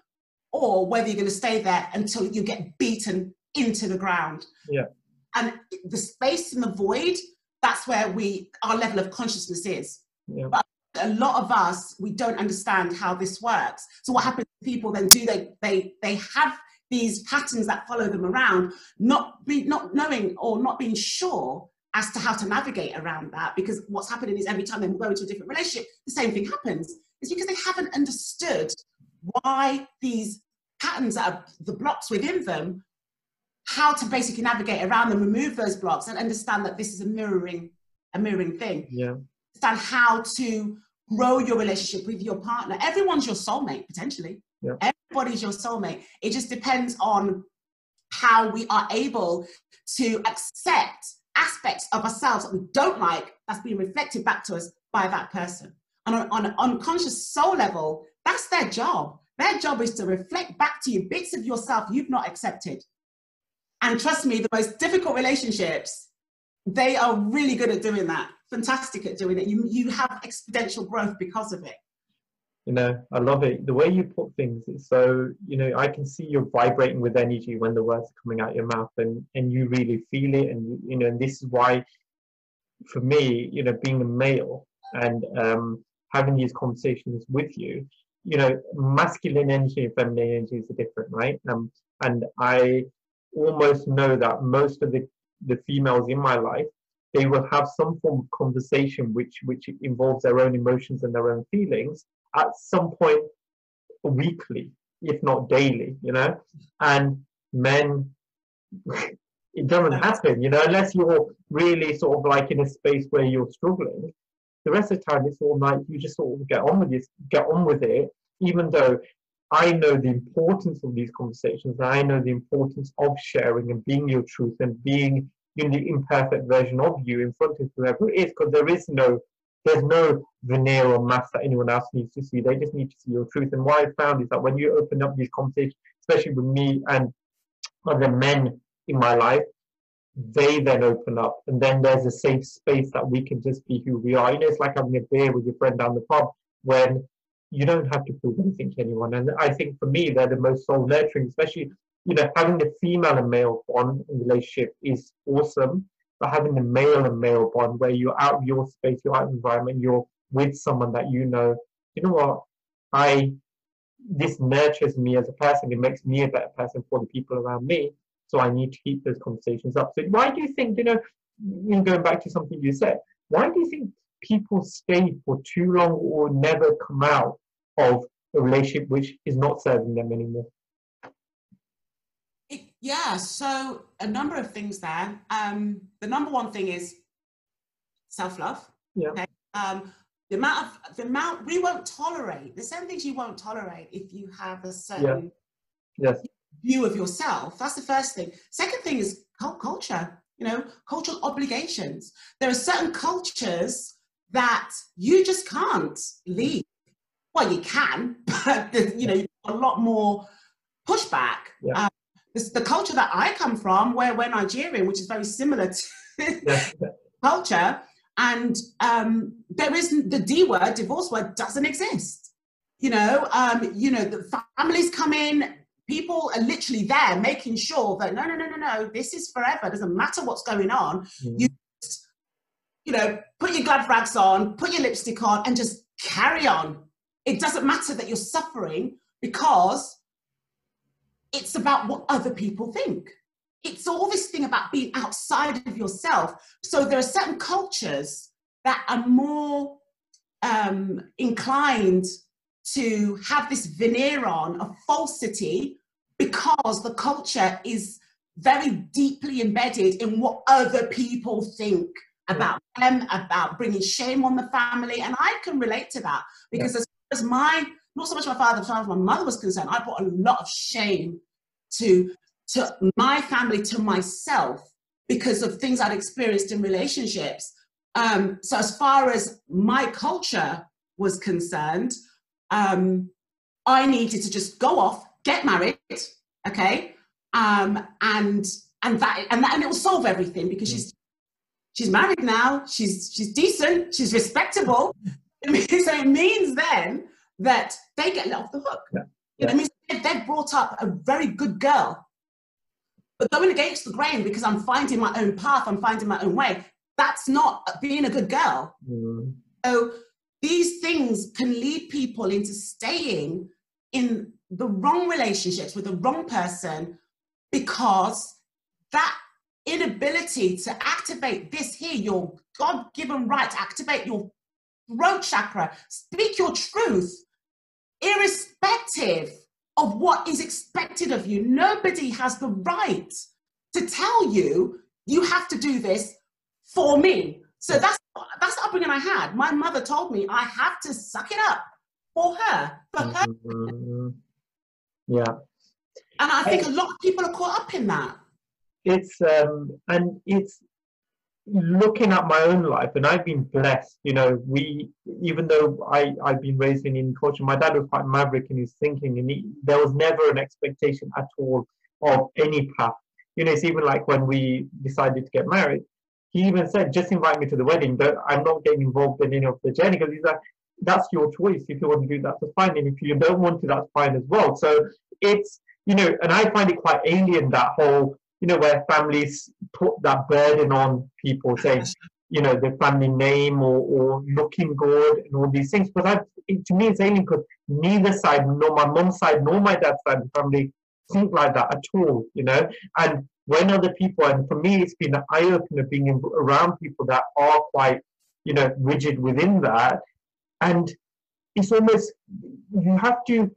or whether you're going to stay there until you get beaten into the ground. Yeah. And the space and the void, that's where we our level of consciousness is. Yeah. But a lot of us we don't understand how this works. So what happens to people then do they they they have these patterns that follow them around, not be not knowing or not being sure as to how to navigate around that because what's happening is every time they go into a different relationship, the same thing happens. It's because they haven't understood why these patterns that are the blocks within them, how to basically navigate around them, remove those blocks, and understand that this is a mirroring, a mirroring thing. Yeah. Understand how to grow your relationship with your partner. Everyone's your soulmate, potentially. Yeah. Everybody's your soulmate. It just depends on how we are able to accept aspects of ourselves that we don't like that's being reflected back to us by that person. And on, on an unconscious soul level, that's their job. Their job is to reflect back to you bits of yourself you've not accepted. And trust me, the most difficult relationships, they are really good at doing that. Fantastic at doing it. You, you have exponential growth because of it. You know, I love it. The way you put things so, you know, I can see you're vibrating with energy when the words are coming out your mouth and, and you really feel it. And, you know, and this is why, for me, you know, being a male and um, having these conversations with you, you know, masculine energy and feminine energy is different, right? Um, and I almost know that most of the, the females in my life, they will have some form of conversation which which involves their own emotions and their own feelings at some point weekly, if not daily, you know. And men, it doesn't happen, you know, unless you're really sort of like in a space where you're struggling. The rest of the time, it's all like you just sort of get on with it, get on with it, even though I know the importance of these conversations. I know the importance of sharing and being your truth and being the imperfect version of you in front of whoever it is, because there is no there's no veneer or mask that anyone else needs to see. They just need to see your truth. And what I found is that when you open up these conversations, especially with me and other men in my life, they then open up, and then there's a safe space that we can just be who we are. You know, it's like having a beer with your friend down the pub when you don't have to prove anything to anyone. And I think for me, they're the most soul nurturing, especially, you know, having a female and male bond in relationship is awesome. But having a male and male bond where you're out of your space, you're out of environment, you're with someone that you know, you know what, I this nurtures me as a person, it makes me a better person for the people around me. So I need to keep those conversations up. So why do you think, you know, you know, going back to something you said, why do you think people stay for too long or never come out of a relationship which is not serving them anymore? Yeah, so a number of things there. Um, the number one thing is self love. Yeah. Okay? Um, the amount of the amount we won't tolerate the same things you won't tolerate if you have a certain yeah. yes. view of yourself. That's the first thing. Second thing is culture. You know, cultural obligations. There are certain cultures that you just can't leave. Well, you can, but you know, a lot more pushback. Yeah. Um, this, the culture that I come from, where we're Nigerian, which is very similar to yeah. culture, and um, there isn't the D word, divorce word doesn't exist. You know, um, you know, the families come in, people are literally there making sure that no, no, no, no, no, this is forever. Doesn't matter what's going on. Mm. You you know, put your glad rags on, put your lipstick on, and just carry on. It doesn't matter that you're suffering because it's about what other people think. It's all this thing about being outside of yourself. So there are certain cultures that are more um, inclined to have this veneer on of falsity because the culture is very deeply embedded in what other people think about them, about bringing shame on the family. And I can relate to that because yeah. as far as my, not so much my father, as far as my mother was concerned, I brought a lot of shame to, to my family, to myself, because of things I'd experienced in relationships. Um, so as far as my culture was concerned, um, I needed to just go off, get married, okay, um, and and that and that and it will solve everything because she's she's married now, she's she's decent, she's respectable. so it means then that they get let off the hook. Yeah. You know, it means they've brought up a very good girl. But going against the grain because I'm finding my own path, I'm finding my own way, that's not being a good girl. Mm. So these things can lead people into staying in the wrong relationships with the wrong person because that inability to activate this here, your God given right to activate your throat chakra, speak your truth, irrespective of what is expected of you. Nobody has the right to tell you you have to do this for me. So that's that's the upbringing I had. My mother told me I have to suck it up for her, for her. Mm-hmm. Yeah. And I think a lot of people are caught up in that. It's um and it's looking at my own life and I've been blessed, you know, we even though I, I've been raised in culture, my dad was quite maverick in his thinking and he, there was never an expectation at all of any path. You know, it's even like when we decided to get married, he even said, just invite me to the wedding, but I'm not getting involved in any of the journey because he's like, that's your choice. If you want to do that, that's fine. And if you don't want to, that's fine as well. So it's, you know, and I find it quite alien that whole, you know, where families put that burden on people saying, you know, their family name or, or looking good and all these things. But that, it, to me, it's alien because neither side, nor my mom's side, nor my dad's side of the family think like that at all, you know. And when other people, and for me, it's been an eye opener being around people that are quite, you know, rigid within that. And it's almost, you have to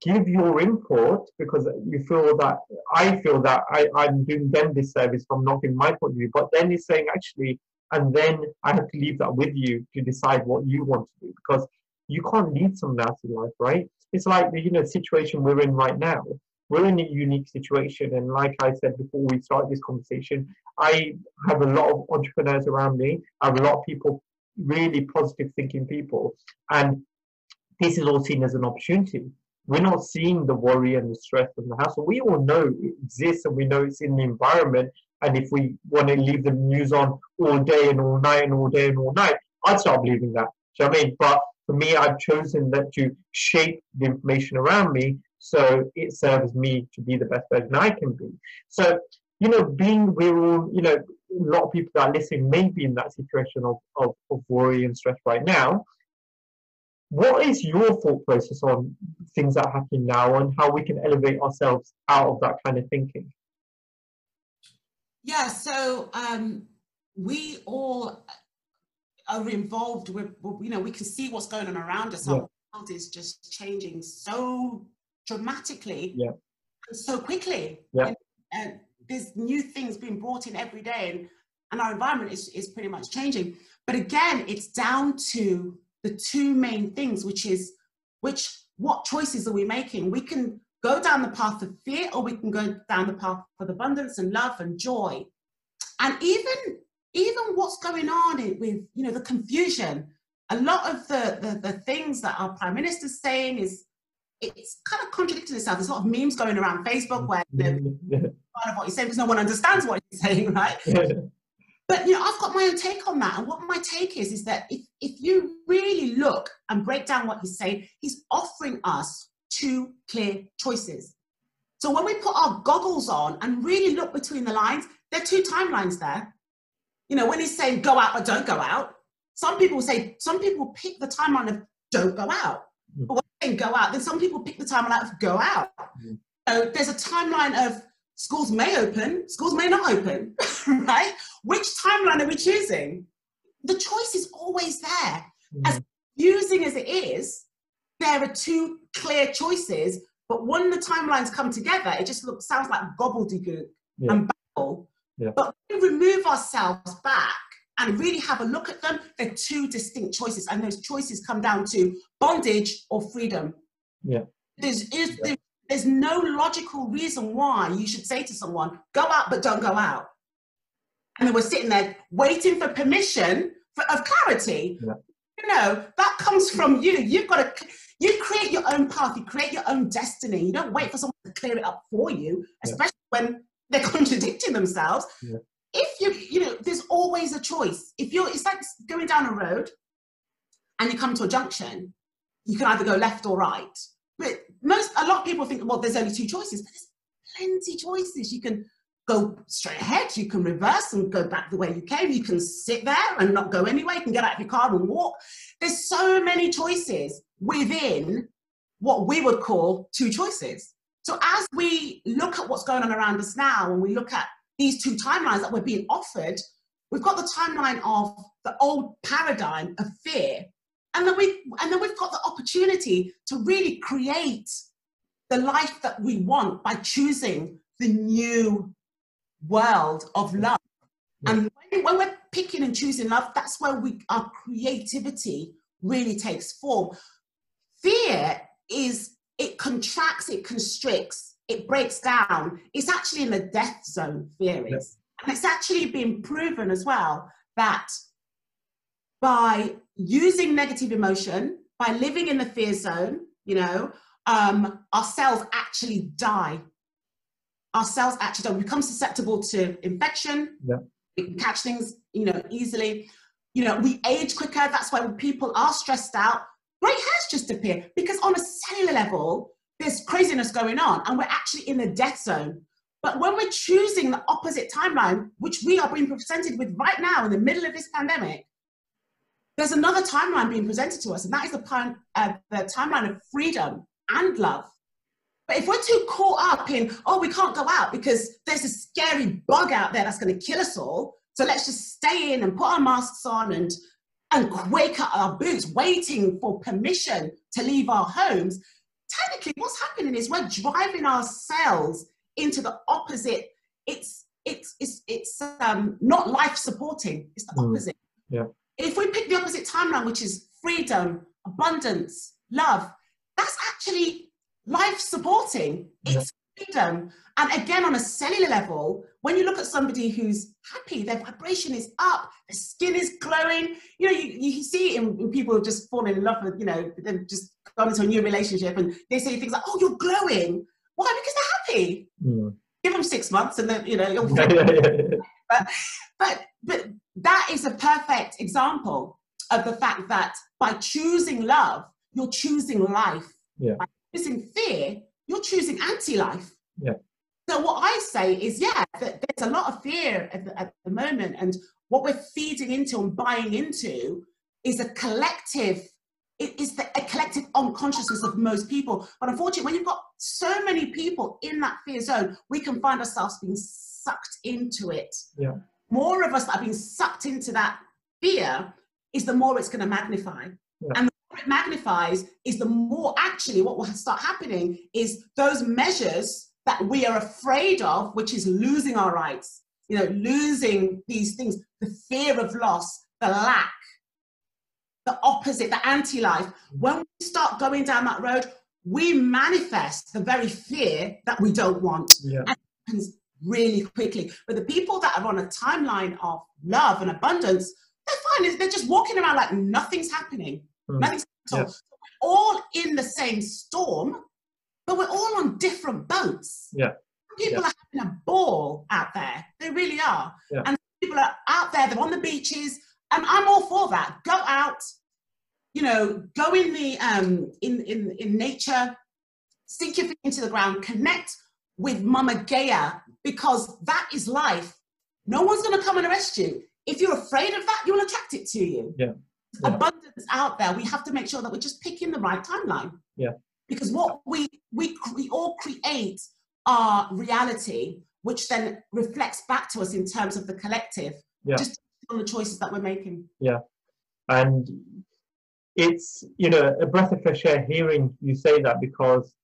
give your input because you feel that, I feel that I, I'm doing them this service from not giving my point of view. But then it's saying, actually, and then I have to leave that with you to decide what you want to do because you can't lead someone else in life, right? It's like the you know situation we're in right now we're in a unique situation. And like I said before we started this conversation, I have a lot of entrepreneurs around me. I have a lot of people, really positive thinking people. And this is all seen as an opportunity. We're not seeing the worry and the stress in the house. We all know it exists and we know it's in the environment. And if we want to leave the news on all day and all night and all day and all night, I'd start believing that. Do you know I mean? But for me, I've chosen that to shape the information around me so it serves me to be the best version I can be. So, you know, being we're all, you know, a lot of people that are listening may be in that situation of, of, of worry and stress right now. What is your thought process on things that are happening now and how we can elevate ourselves out of that kind of thinking? Yeah, so um, we all are involved with, you know, we can see what's going on around us. Yeah. Our world is just changing so dramatically yeah. so quickly. Yeah. And, and, there's new things being brought in every day and, and our environment is, is pretty much changing. But again, it's down to the two main things, which is which what choices are we making? We can go down the path of fear or we can go down the path of abundance and love and joy. And even even what's going on with you know the confusion a lot of the, the, the things that our prime minister is saying is it's kind of contradicting itself. There's a lot of memes going around Facebook where you know, part of what he's saying because no one understands what he's saying, right? but you know, I've got my own take on that. And what my take is is that if, if you really look and break down what he's saying, he's offering us two clear choices. So when we put our goggles on and really look between the lines, there are two timelines there. You know, when he's saying go out or don't go out, some people say some people pick the timeline of don't go out. Mm. But when go out, then some people pick the timeline of go out. Mm. So there's a timeline of schools may open, schools may not open, right? Which timeline are we choosing? The choice is always there. Mm. As confusing as it is, there are two clear choices, but when the timelines come together, it just looks sounds like gobbledygook yeah. and babble. Yeah. But we remove ourselves back and really have a look at them, they're two distinct choices. And those choices come down to bondage or freedom. Yeah. There's, is, yeah. there's no logical reason why you should say to someone, go out, but don't go out. and were sitting there waiting for permission of clarity. Yeah. You know, that comes from you. You've got to, you create your own path, you create your own destiny. You don't wait for someone to clear it up for you, especially yeah. when they're contradicting themselves. Yeah. If you, you know, there's always a choice. If you're, it's like going down a road and you come to a junction, you can either go left or right. But most, a lot of people think, well, there's only two choices, but there's plenty choices. You can go straight ahead, you can reverse and go back the way you came, you can sit there and not go anywhere, you can get out of your car and walk. There's so many choices within what we would call two choices. So as we look at what's going on around us now, and we look at these two timelines that we're being offered, we've got the timeline of the old paradigm of fear, and then we and then we've got the opportunity to really create the life that we want by choosing the new world of love. And when, when we're picking and choosing love, that's where we our creativity really takes form. Fear is it contracts, it constricts, it breaks down. It's actually in the death zone, fear is. And it's actually been proven as well that by using negative emotion, by living in the fear zone, you know, um, our cells actually die. Our cells actually don't become susceptible to infection. Yeah. We can catch things, you know, easily. You know, we age quicker. That's why when people are stressed out, grey hairs just appear because on a cellular level, there's craziness going on, and we're actually in the death zone. But when we're choosing the opposite timeline, which we are being presented with right now in the middle of this pandemic, there's another timeline being presented to us, and that is the, uh, the timeline of freedom and love. But if we're too caught up in, oh, we can't go out because there's a scary bug out there that's going to kill us all, so let's just stay in and put our masks on and and quake at our boots, waiting for permission to leave our homes. Technically, what's happening is we're driving ourselves into the opposite. It's it's it's it's um, not life supporting. It's the mm. opposite. Yeah. If we pick the opposite timeline, which is freedom, abundance, love, that's actually life supporting. It's freedom. And again, on a cellular level, when you look at somebody who's happy, their vibration is up, their skin is glowing. You know, you, you see it in, in people just fall in love with, you know, they've just gone into a new relationship and they say things like, oh, you're glowing. Why? Because they're happy. Mm. Give them six months and then, you know, you'll. but, but, but that is a perfect example of the fact that by choosing love, you're choosing life. Yeah. By choosing fear, you're choosing anti-life. Yeah. So what I say is, yeah, that there's a lot of fear at the, at the moment, and what we're feeding into and buying into is a collective. It is the, a collective unconsciousness of most people. But unfortunately, when you've got so many people in that fear zone, we can find ourselves being sucked into it. Yeah. More of us that are being sucked into that fear is the more it's going to magnify. Yeah. And it magnifies is the more actually what will start happening is those measures that we are afraid of, which is losing our rights, you know, losing these things, the fear of loss, the lack, the opposite, the anti life. Mm. When we start going down that road, we manifest the very fear that we don't want. Yeah. And it happens really quickly. But the people that are on a timeline of love and abundance, they're fine. They're just walking around like nothing's happening. Mm. Nothing's happening. Yeah. We're all in the same storm, but we're all on different boats. Yeah. People yeah. are having a ball out there. They really are. Yeah. And people are out there, they're on the beaches, and I'm all for that. Go out, you know, go in the um in in, in nature, sink your feet into the ground, connect with Mama Gaia, because that is life. No one's gonna come and arrest you. If you're afraid of that, you'll attract it to you. Yeah. Yeah. Abundance out there. We have to make sure that we're just picking the right timeline. Yeah because what we we we all create our reality which then reflects back to us in terms of the collective yeah. just on the choices that we're making yeah and it's you know a breath of fresh air hearing you say that because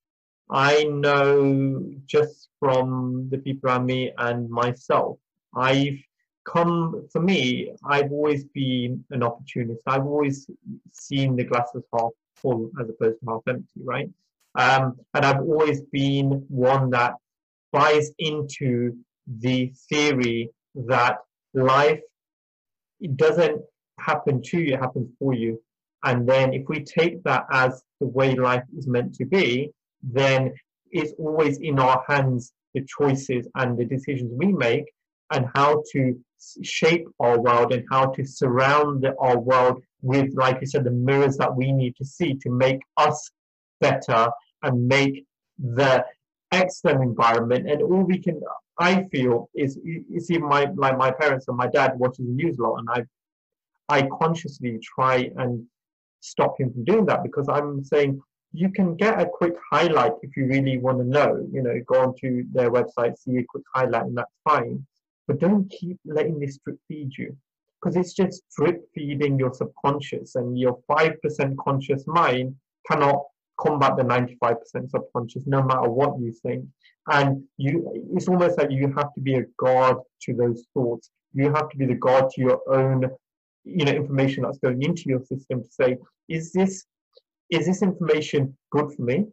i know just from the people around me and myself i've come for me i've always been an opportunist i've always seen the glass as half full as opposed to half empty, right? Um, and I've always been one that buys into the theory that life it doesn't happen to you, it happens for you. And then if we take that as the way life is meant to be, then it's always in our hands the choices and the decisions we make and how to shape our world and how to surround our world with, like you said, the mirrors that we need to see to make us better and make the external environment. And all we can, I feel, is you see, my like my parents and my dad watches the news a lot, and I, I consciously try and stop him from doing that because I'm saying you can get a quick highlight if you really want to know. You know, go onto their website, see a quick highlight, and that's fine. But don't keep letting this drip feed you because it's just drip feeding your subconscious, and your 5% conscious mind cannot combat the 95% subconscious, no matter what you think. And you, it's almost like you have to be a guard to those thoughts. You have to be the guard to your own, you know, information that's going into your system to say, is this is this information good for me?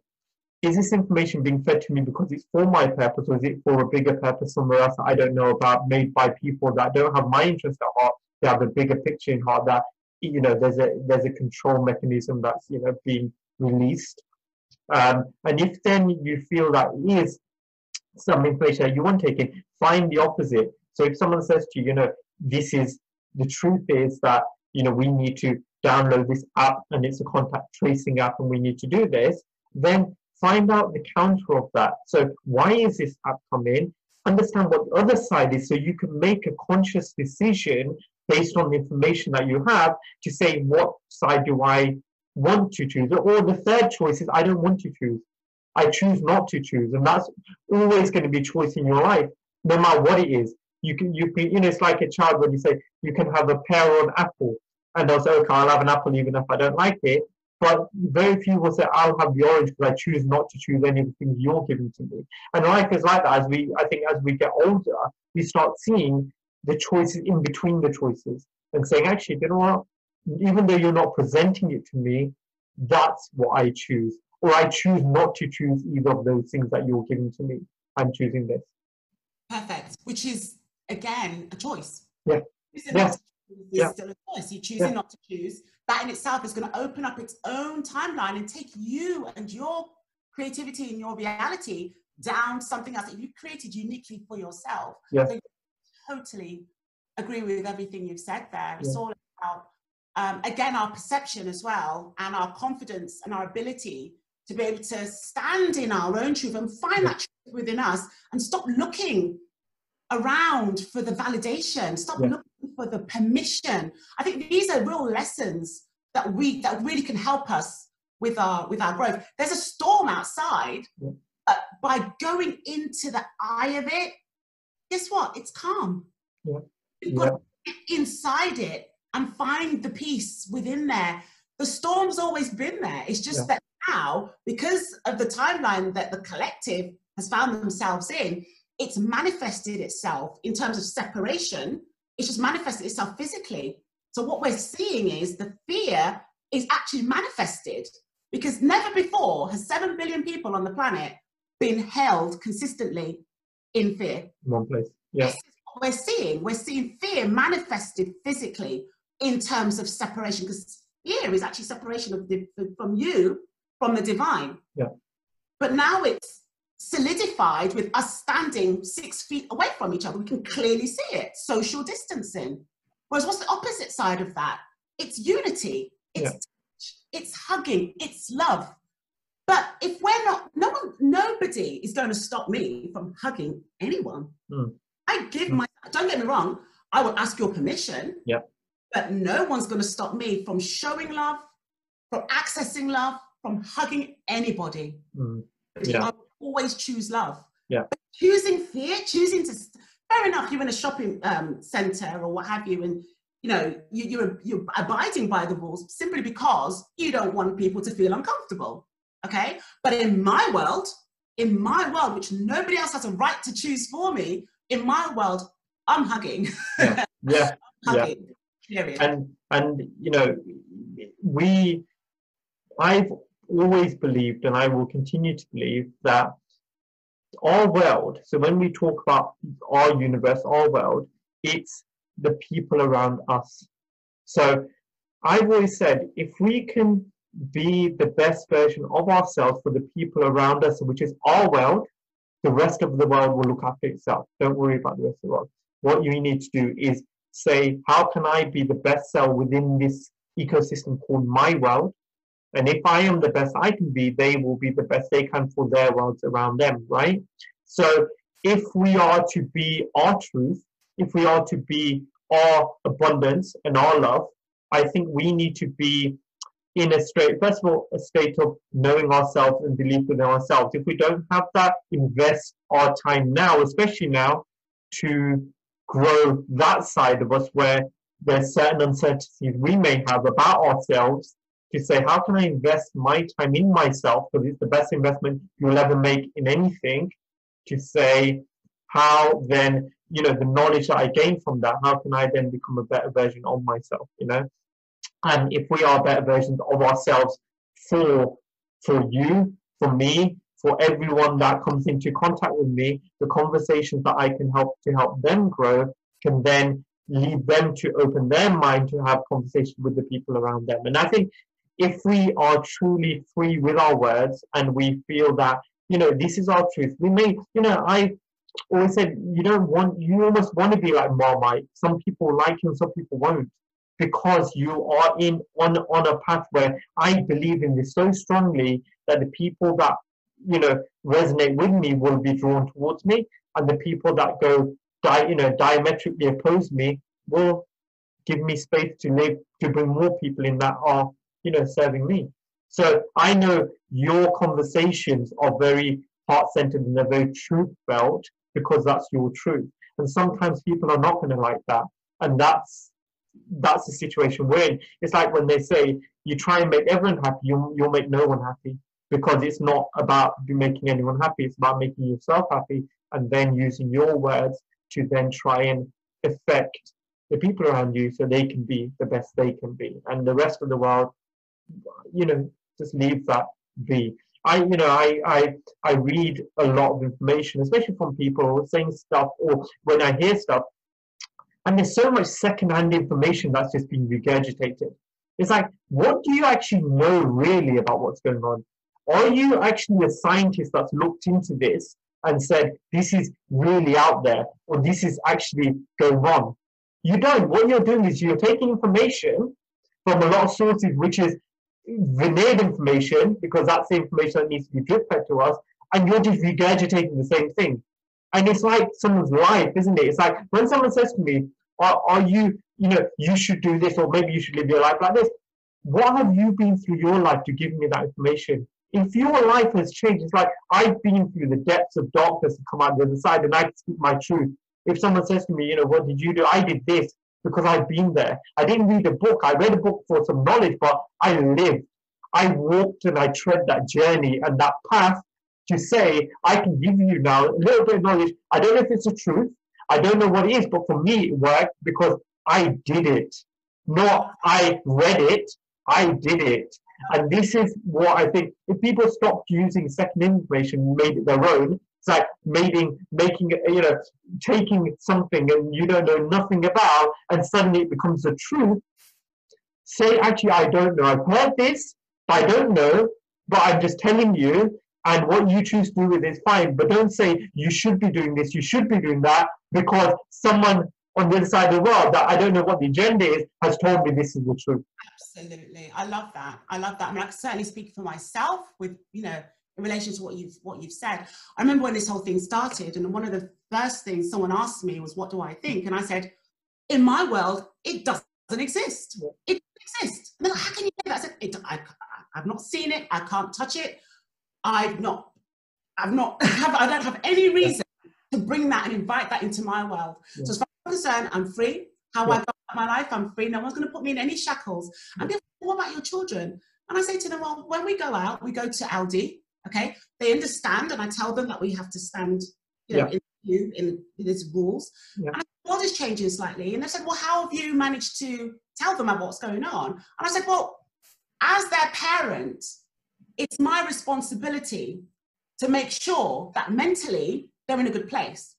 Is this information being fed to me because it's for my purpose or is it for a bigger purpose somewhere else that I don't know about, made by people that don't have my interest at heart, they have a bigger picture in heart that, you know, there's a there's a control mechanism that's, you know, being released. Um, and if then you feel that is some information that you want taken, find the opposite. So if someone says to you, you know, this is the truth is that, you know, we need to download this app and it's a contact tracing app and we need to do this, then find out the counter of that. So why is this app coming? Understand what the other side is so you can make a conscious decision based on the information that you have to say what side do I want to choose? Or the third choice is I don't want to choose. I choose not to choose. And that's always going to be a choice in your life, no matter what it is. You can, you can, you know, it's like a child when you say you can have a pear or an apple and they'll say, okay, I'll have an apple even if I don't like it. But very few will say, I'll have the orange because I choose not to choose any of the things you're giving to me. And life is like that. As we, I think, as we get older, we start seeing the choices in between the choices and saying, actually, you know what? Even though you're not presenting it to me, that's what I choose. Or I choose not to choose either of those things that you're giving to me. I'm choosing this. Perfect. Which is, again, a choice. Yeah. Yes is yeah. still a choice. You're choosing yeah. not to choose. That in itself is going to open up its own timeline and take you and your creativity and your reality down something else that you created uniquely for yourself. Yeah. So totally agree with everything you've said there. It's all about um, again our perception as well and our confidence and our ability to be able to stand in our own truth and find that truth within us and stop looking around for the validation stop looking for the permission. I think these are real lessons that we that really can help us with our with our growth. There's a storm outside, yeah. but by going into the eye of it, guess what? It's calm. Yeah. You've got yeah. to get inside it and find the peace within there. The storm's always been there. It's just that now, because of the timeline that the collective has found themselves in, it's manifested itself in terms of separation it's just manifested itself physically. So what we're seeing is the fear is actually manifested because never before has 7 billion people on the planet been held consistently in fear. One place. Yes. we're seeing. We're seeing fear manifested physically in terms of separation because fear is actually separation of the, from you from the divine. Yeah. But now it's solidified with us standing six feet away from each other. We can clearly see it, social distancing. Whereas what's the opposite side of that? It's unity, it's yeah. it's hugging, it's love. But if we're not, no one, nobody is going to stop me from hugging anyone. Mm. I give mm. my, don't get me wrong, I will ask your permission. Yeah. But no one's going to stop me from showing love, from accessing love, from hugging anybody. Mm. Yeah always choose love. Yeah. But choosing fear, choosing to, fair enough, you're in a shopping um, center or what have you, and you know, you, you're, you're abiding by the rules simply because you don't want people to feel uncomfortable. Okay. But in my world, in my world, which nobody else has a right to choose for me, in my world, I'm hugging. Yeah. Yeah. hugging, yeah. And, and, you know, we, I've always believed, and I will continue to believe, that our world, so when we talk about our universe, our world, it's the people around us. So I've always said if we can be the best version of ourselves for the people around us, which is our world, the rest of the world will look after itself. Don't worry about the rest of the world. What you need to do is say, how can I be the best self within this ecosystem called my world? And if I am the best I can be, they will be the best they can for their worlds around them, right? So if we are to be our truth, if we are to be our abundance and our love, I think we need to be in a state, first of all, a state of knowing ourselves and belief within ourselves. If we don't have that, invest our time now, especially now, to grow that side of us where there's certain uncertainties we may have about ourselves to say, how can I invest my time in myself? Because it's the best investment you'll ever make in anything. To say, how then, you know, the knowledge that I gain from that, how can I then become a better version of myself, you know? And if we are better versions of ourselves for for you, for me, for everyone that comes into contact with me, the conversations that I can help to help them grow can then lead them to open their mind to have conversations with the people around them. And I think if we are truly free with our words and we feel that, you know, this is our truth, we may, you know, I always said you don't want you almost want to be like Marmite. Some people like you, some people won't. Because you are in on on a path where I believe in this so strongly that the people that you know resonate with me will be drawn towards me, and the people that go di- you know diametrically oppose me will give me space to live to bring more people in that are you know serving me. So I know your conversations are very heart centered and they're very truth felt because that's your truth. And sometimes people are not going to like that, and that's that's the situation we're in. It's like when they say you try and make everyone happy, you you'll make no one happy because it's not about making anyone happy. It's about making yourself happy, and then using your words to then try and affect the people around you so they can be the best they can be, and the rest of the world, you know, just leave that be. I, you know, I, I, I read a lot of information, especially from people saying stuff, or when I hear stuff, and there's so much secondhand information that's just being regurgitated. It's like, what do you actually know really about what's going on? Are you actually a scientist that's looked into this and said this is really out there, or this is actually going on? You don't. What you're doing is you're taking information from a lot of sources, which is veneered information because that's the information that needs to be drip fed to us, and you're just regurgitating the same thing. And it's like someone's life, isn't it? It's like when someone says to me, are, are you, you know, you should do this, or maybe you should live your life like this. What have you been through your life to give me that information? If your life has changed, it's like I've been through the depths of darkness and come out the other side, and I can speak my truth. If someone says to me, you know, what did you do? I did this because I've been there. I didn't read a book. I read a book for some knowledge, but I lived. I walked and I tread that journey and that path to say, I can give you now a little bit of knowledge. I don't know if it's the truth. I don't know what it is, but for me, it worked because I did it. Not I read it, I did it. And this is what I think if people stopped using second information, made it their own, it's like making, making, you know, taking something and you don't know nothing about, and suddenly it becomes the truth. Say, actually, I don't know. I've heard this, I don't know, but I'm just telling you. And what you choose to do with it is fine. But don't say you should be doing this, you should be doing that, because someone on the other side of the world that I don't know what the agenda is has told me this is the truth. Absolutely, I love that. I love that. I mean, I can certainly speak for myself with you know in relation to what you've what you've said. I remember when this whole thing started, and one of the first things someone asked me was, "What do I think?" And I said, "In my world, it doesn't exist. It exists." And they're like, "How can you say that?" I said, it, I, "I've not seen it. I can't touch it. I've not. I've not. Have, I don't have any reason." To bring that and invite that into my world. Yeah. So, as far as I'm concerned, I'm free. How yeah. I go my life, I'm free. No one's going to put me in any shackles. And people, what about your children? And I say to them, well, when we go out, we go to Aldi, Okay, they understand, and I tell them that we have to stand, you know, yeah. in, in, in these rules. Yeah. And the world is changing slightly, and they said, "Well, how have you managed to tell them about what's going on?" And I said, "Well, as their parent, it's my responsibility to make sure that mentally they're in a good place.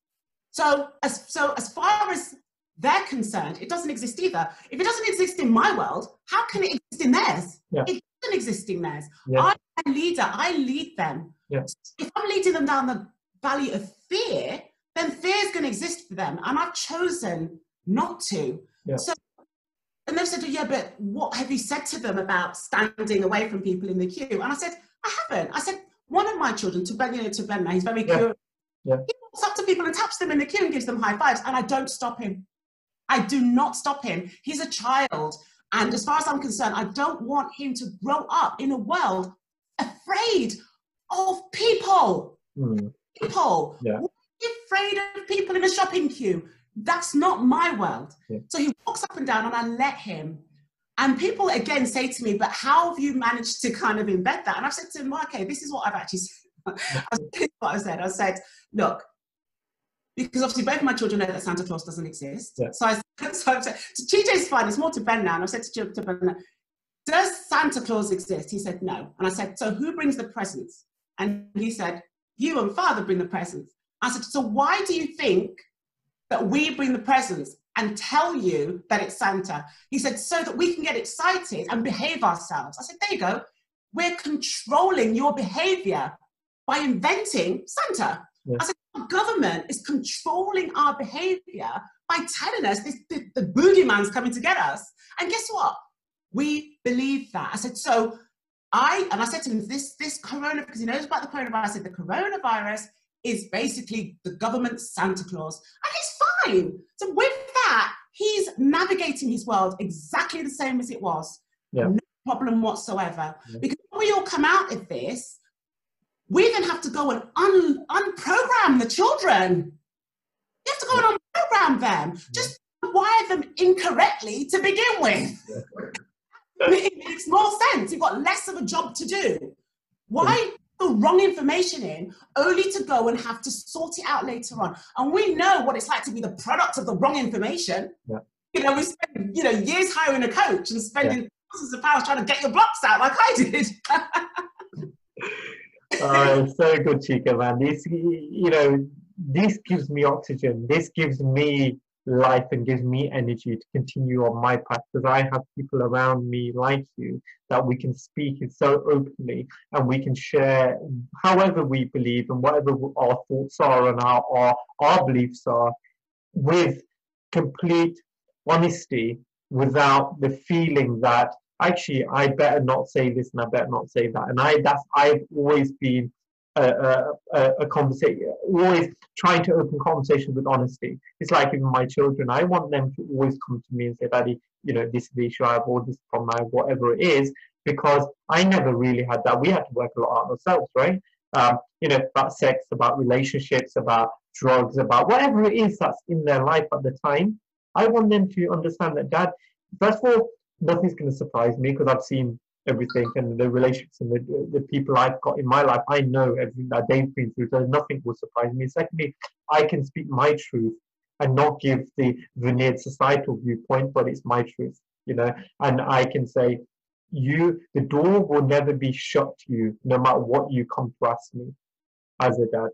So as so as far as they're concerned, it doesn't exist either. If it doesn't exist in my world, how can it exist in theirs? Yeah. It doesn't exist in theirs. Yeah. I'm leader, I lead them. Yeah. If I'm leading them down the valley of fear, then fear is going to exist for them. And I've chosen not to. Yeah. So, and they've said, yeah, but what have you said to them about standing away from people in the queue? And I said, I haven't. I said, one of my children, to Ben, you know, to Ben, he's very Yeah. curious. Yeah. He walks up to people and taps them in the queue and gives them high fives, and I don't stop him. I do not stop him. He's a child. And as far as I'm concerned, I don't want him to grow up in a world afraid of people. Hmm. People. Yeah. Why are you afraid of people in a shopping queue? That's not my world. Yeah. So he walks up and down, and I let him. And people again say to me, but how have you managed to kind of embed that? And I've said to him, well, okay, this is what I've actually said. I said what I said. I said, look, because obviously both my children know that Santa Claus doesn't exist. Yeah. So I so to TJ's fine, it's more to Ben now. And I said to, to Ben, does Santa Claus exist? He said, no. And I said, so who brings the presents? And he said, you and father bring the presents. I said, so why do you think that we bring the presents and tell you that it's Santa? He said, so that we can get excited and behave ourselves. I said, there you go. We're controlling your behavior by inventing Santa. Yeah. I said, our government is controlling our behavior by telling us this, the, the boogeyman's coming to get us. And guess what? We believe that. I said, so I, and I said to him, this, this corona, because he knows about the coronavirus, I said, the coronavirus is basically the government Santa Claus. And he's fine. So with that, he's navigating his world exactly the same as it was. Yeah. No problem whatsoever. Yeah. Because when we all come out of this, we then have to go and un- unprogram the children. You have to go and unprogram them. Just wire them incorrectly to begin with. It makes more sense. You've got less of a job to do. Why hmm. the wrong information in only to go and have to sort it out later on? And we know what it's like to be the product of the wrong information. Yeah. You know, we spend you know years hiring a coach and spending thousands of pounds trying to get your blocks out like I did. Oh, so good, Chika, man. This, you know, this gives me oxygen. This gives me life and gives me energy to continue on my path because I have people around me like you that we can speak so openly and we can share however we believe and whatever our thoughts are and our, our, our beliefs are with complete honesty without the feeling that actually I better not say this and I better not say that. And I that's I've always been a, a, a, conversation, always trying to open conversations with honesty. It's like even my children, I want them to always come to me and say, Daddy, you know, this is the issue I have, or this problem I have, whatever it is, because I never really had that. We had to work a lot out ourselves, right? Um, you know, about sex, about relationships, about drugs, about whatever it is that's in their life at the time. I want them to understand that, Dad, first of all, nothing's going to surprise me because I've seen everything and the relationships and the, the people I've got in my life. I know everything that they've been through, so nothing will surprise me. Secondly, I can speak my truth and not give the veneered societal viewpoint, but it's my truth, you know, and I can say, you, the door will never be shut to you, no matter what you come to ask me as a dad.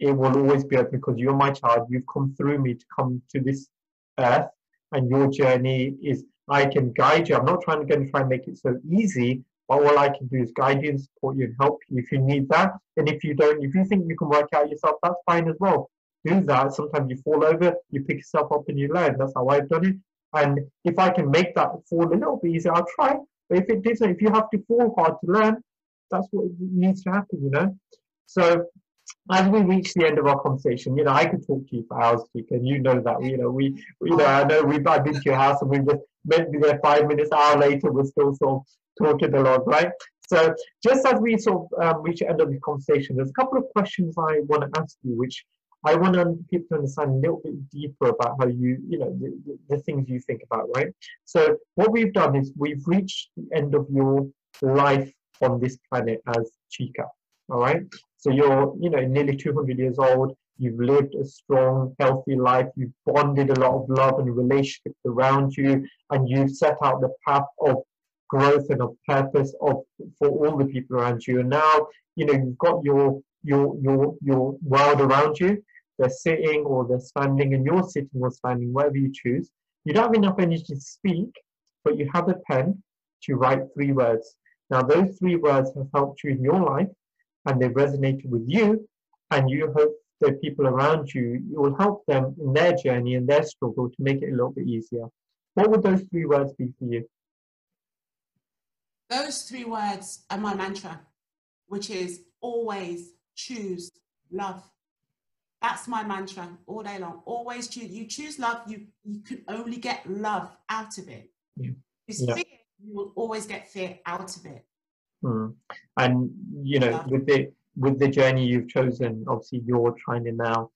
It will always be open because you're my child. You've come through me to come to this earth, and your journey is I can guide you. I'm not trying to try and make it so easy, but all I can do is guide you and support you and help you if you need that. And if you don't, if you think you can work out yourself, that's fine as well. Do that. Sometimes you fall over, you pick yourself up and you learn. That's how I've done it. And if I can make that fall a little bit easier, I'll try. But if it doesn't, if you have to fall hard to learn, that's what needs to happen, you know. So as we reach the end of our conversation, you know, I could talk to you for hours, and you know that. You know, we, you know, I know we've I've been to your house and we've just to there five minutes, hour later, we're still sort of talking along, right? So just as we sort of um, reach the end of the conversation, there's a couple of questions I want to ask you, which I want people to understand a little bit deeper about how you, you know, the, the things you think about, right? So what we've done is we've reached the end of your life on this planet as Chika, all right? So you're, you know, nearly 200 years old. You've lived a strong, healthy life. You've bonded a lot of love and relationships around you, and you've set out the path of growth and of purpose of for all the people around you. And now, you know, you've got your your your your world around you. they're sitting or they're standing and you're sitting or standing, wherever you choose. You don't have enough energy to speak, but you have a pen to write three words. Now, those three words have helped you in your life and they've resonated with you, and you hope the people around you, you will help them in their journey and their struggle to make it a little bit easier. What would those three words be for you? Those three words are my mantra, which is always choose love. That's my mantra all day long. Always choose. You choose love. You you can only get love out of it. Yeah. yeah. fear, you will always get fear out of it. Mm. And you know, love. with the with the journey you've chosen, obviously you're trying to now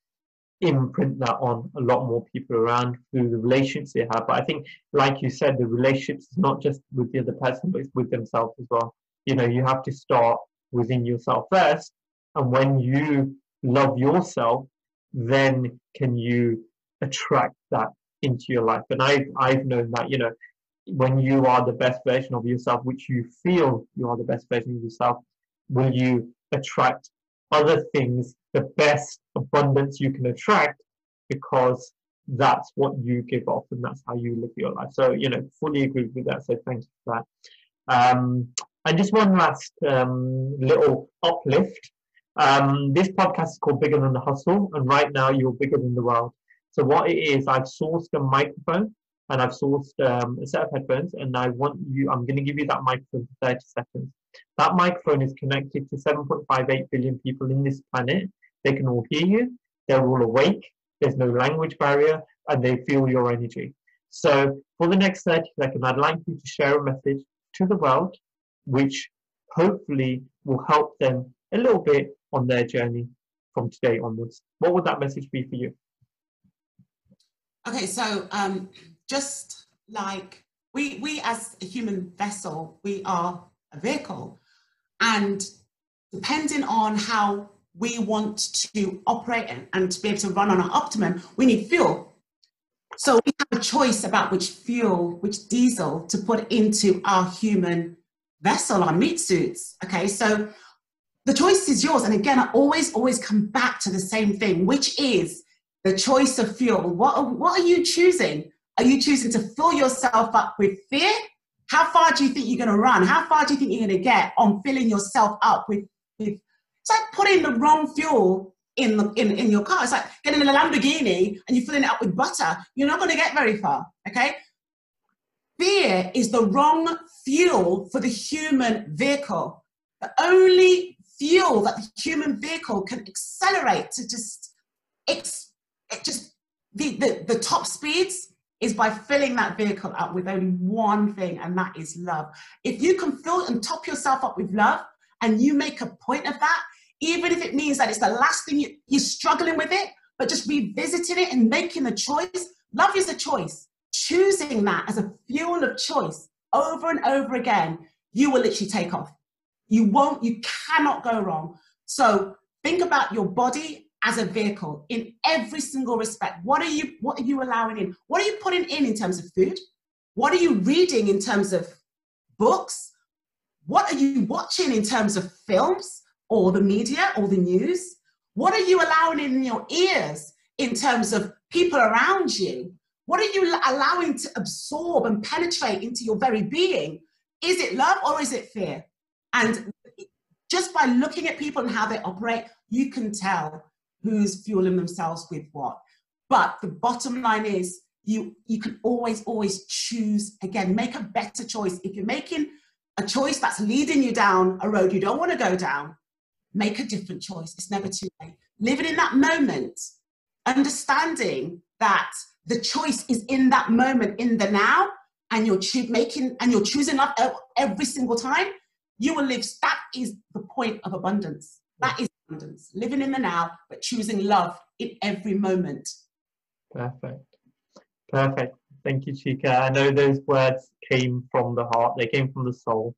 imprint that on a lot more people around through the relationships they have. But I think, like you said, the relationships is not just with the other person, but it's with themselves as well. You know, you have to start within yourself first. And when you love yourself, then can you attract that into your life. And I've, I've known that, you know, when you are the best version of yourself, which you feel you are the best version of yourself, will you attract other things, the best abundance you can attract because that's what you give off and that's how you live your life. So, you know, fully agree with that. So thank you for that. Um, and just one last um, little uplift. Um, this podcast is called Bigger Than the Hustle, and right now you're bigger than the world. So what it is, I've sourced a microphone and I've sourced um, a set of headphones, and I want you. I'm going to give you that microphone for 30 seconds. That microphone is connected to 7.58 billion people in this planet. They can all hear you. They're all awake. There's no language barrier, and they feel your energy. So for the next 30 seconds, I'd like you to share a message to the world, which hopefully will help them a little bit on their journey from today onwards. What would that message be for you? Okay, so um, just like we, we as a human vessel, we are a vehicle, and depending on how we want to operate and, and to be able to run on our optimum, we need fuel. So we have a choice about which fuel, which diesel to put into our human vessel, our meat suits. Okay, so the choice is yours. And again, I always, always come back to the same thing, which is the choice of fuel. What are, what are you choosing? Are you choosing to fill yourself up with fear? How far do you think you're going to run? How far do you think you're going to get on filling yourself up with, with it's like putting the wrong fuel in, the, in, in your car. It's like getting in a Lamborghini and you're filling it up with butter. You're not going to get very far, okay? Fear is the wrong fuel for the human vehicle. The only fuel that the human vehicle can accelerate to just, ex, just the, the, the top speeds is by filling that vehicle up with only one thing, and that is love. If you can fill and top yourself up with love, and you make a point of that, even if it means that it's the last thing you, you're struggling with it, but just revisiting it and making a choice. Love is a choice. Choosing that as a fuel of choice over and over again, you will literally take off. You won't, you cannot go wrong. So think about your body as a vehicle in every single respect. What are you what are you allowing in? What are you putting in in terms of food? What are you reading in terms of books? What are you watching in terms of films or the media or the news? What are you allowing in your ears in terms of people around you? What are you allowing to absorb and penetrate into your very being? Is it love or is it fear? And just by looking at people and how they operate, you can tell who's fueling themselves with what. But the bottom line is you you can always always choose again make a better choice. If you're making a choice that's leading you down a road you don't want to go down make a different choice. It's never too late. Living in that moment understanding that the choice is in that moment in the now and you're cho- making and you're choosing up every single time you will live that is the point of abundance. That is abundance, living in the now, but choosing love in every moment. Perfect. Perfect. Thank you, Chika. I know those words came from the heart, they came from the soul,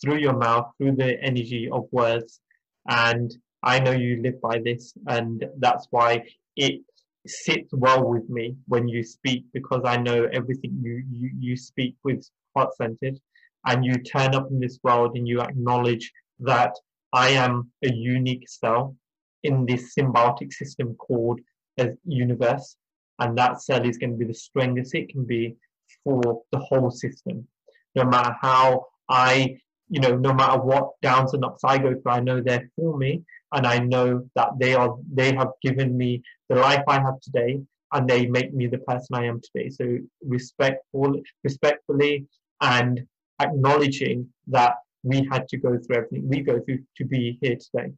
through your mouth, through the energy of words. And I know you live by this, and that's why it sits well with me when you speak because I know everything you, you, you speak with heart centered and you turn up in this world and you acknowledge that I am a unique cell in this symbiotic system called as universe, and that cell is going to be the strongest it can be for the whole system. No matter how I, you know, no matter what downs and ups I go through, I know they're for me, and I know that they are they have given me the life I have today, and they make me the person I am today. So respectful, respectfully, and acknowledging that we had to go through everything we go through to be here today.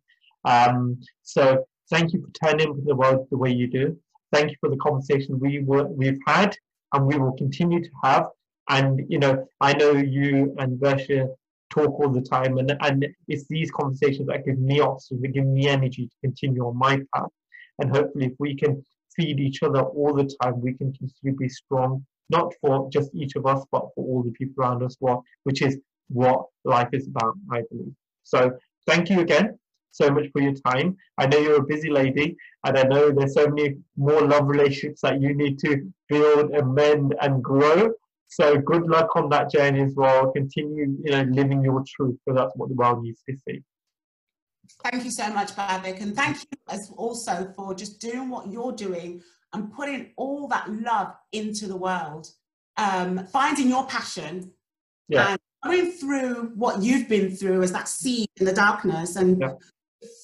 Um, so thank you for turning the world the way you do. Thank you for the conversation we were, we've had and we will continue to have. And you know, I know you and Versha talk all the time, and and it's these conversations that give me oxygen, that give me energy to continue on my path. And hopefully, if we can feed each other all the time, we can continue to be strong, not for just each of us, but for all the people around us, well, which is what life is about, I believe. So thank you again so much for your time. I know you're a busy lady, and I know there's so many more love relationships that you need to build and mend and grow. So good luck on that journey as well. Continue, you know, living your truth, because that's what the world needs to see. Thank you so much, Bhavik, and thank you as also for just doing what you're doing and putting all that love into the world, um, finding your passion, yeah. and going through what you've been through as that seed in the darkness and yeah.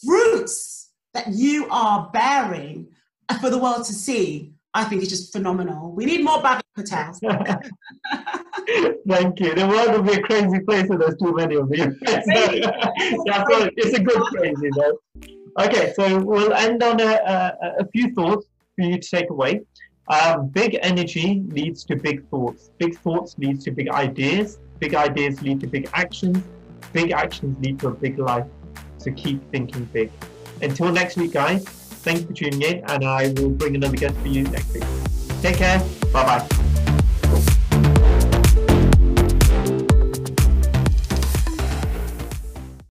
fruits that you are bearing for the world to see, I think is just phenomenal. We need more Bhavik Patels. Thank you. The world would be a crazy place if there's too many of you. yeah, it's a good crazy though. Okay, so we'll end on a, a, a few thoughts for you to take away. Um, big energy leads to big thoughts. Big thoughts leads to big ideas. Big ideas lead to big actions. Big actions lead to a big life. So keep thinking big. Until next week, guys, thanks for tuning in, and I will bring another guest for you next week. Take care. Bye bye.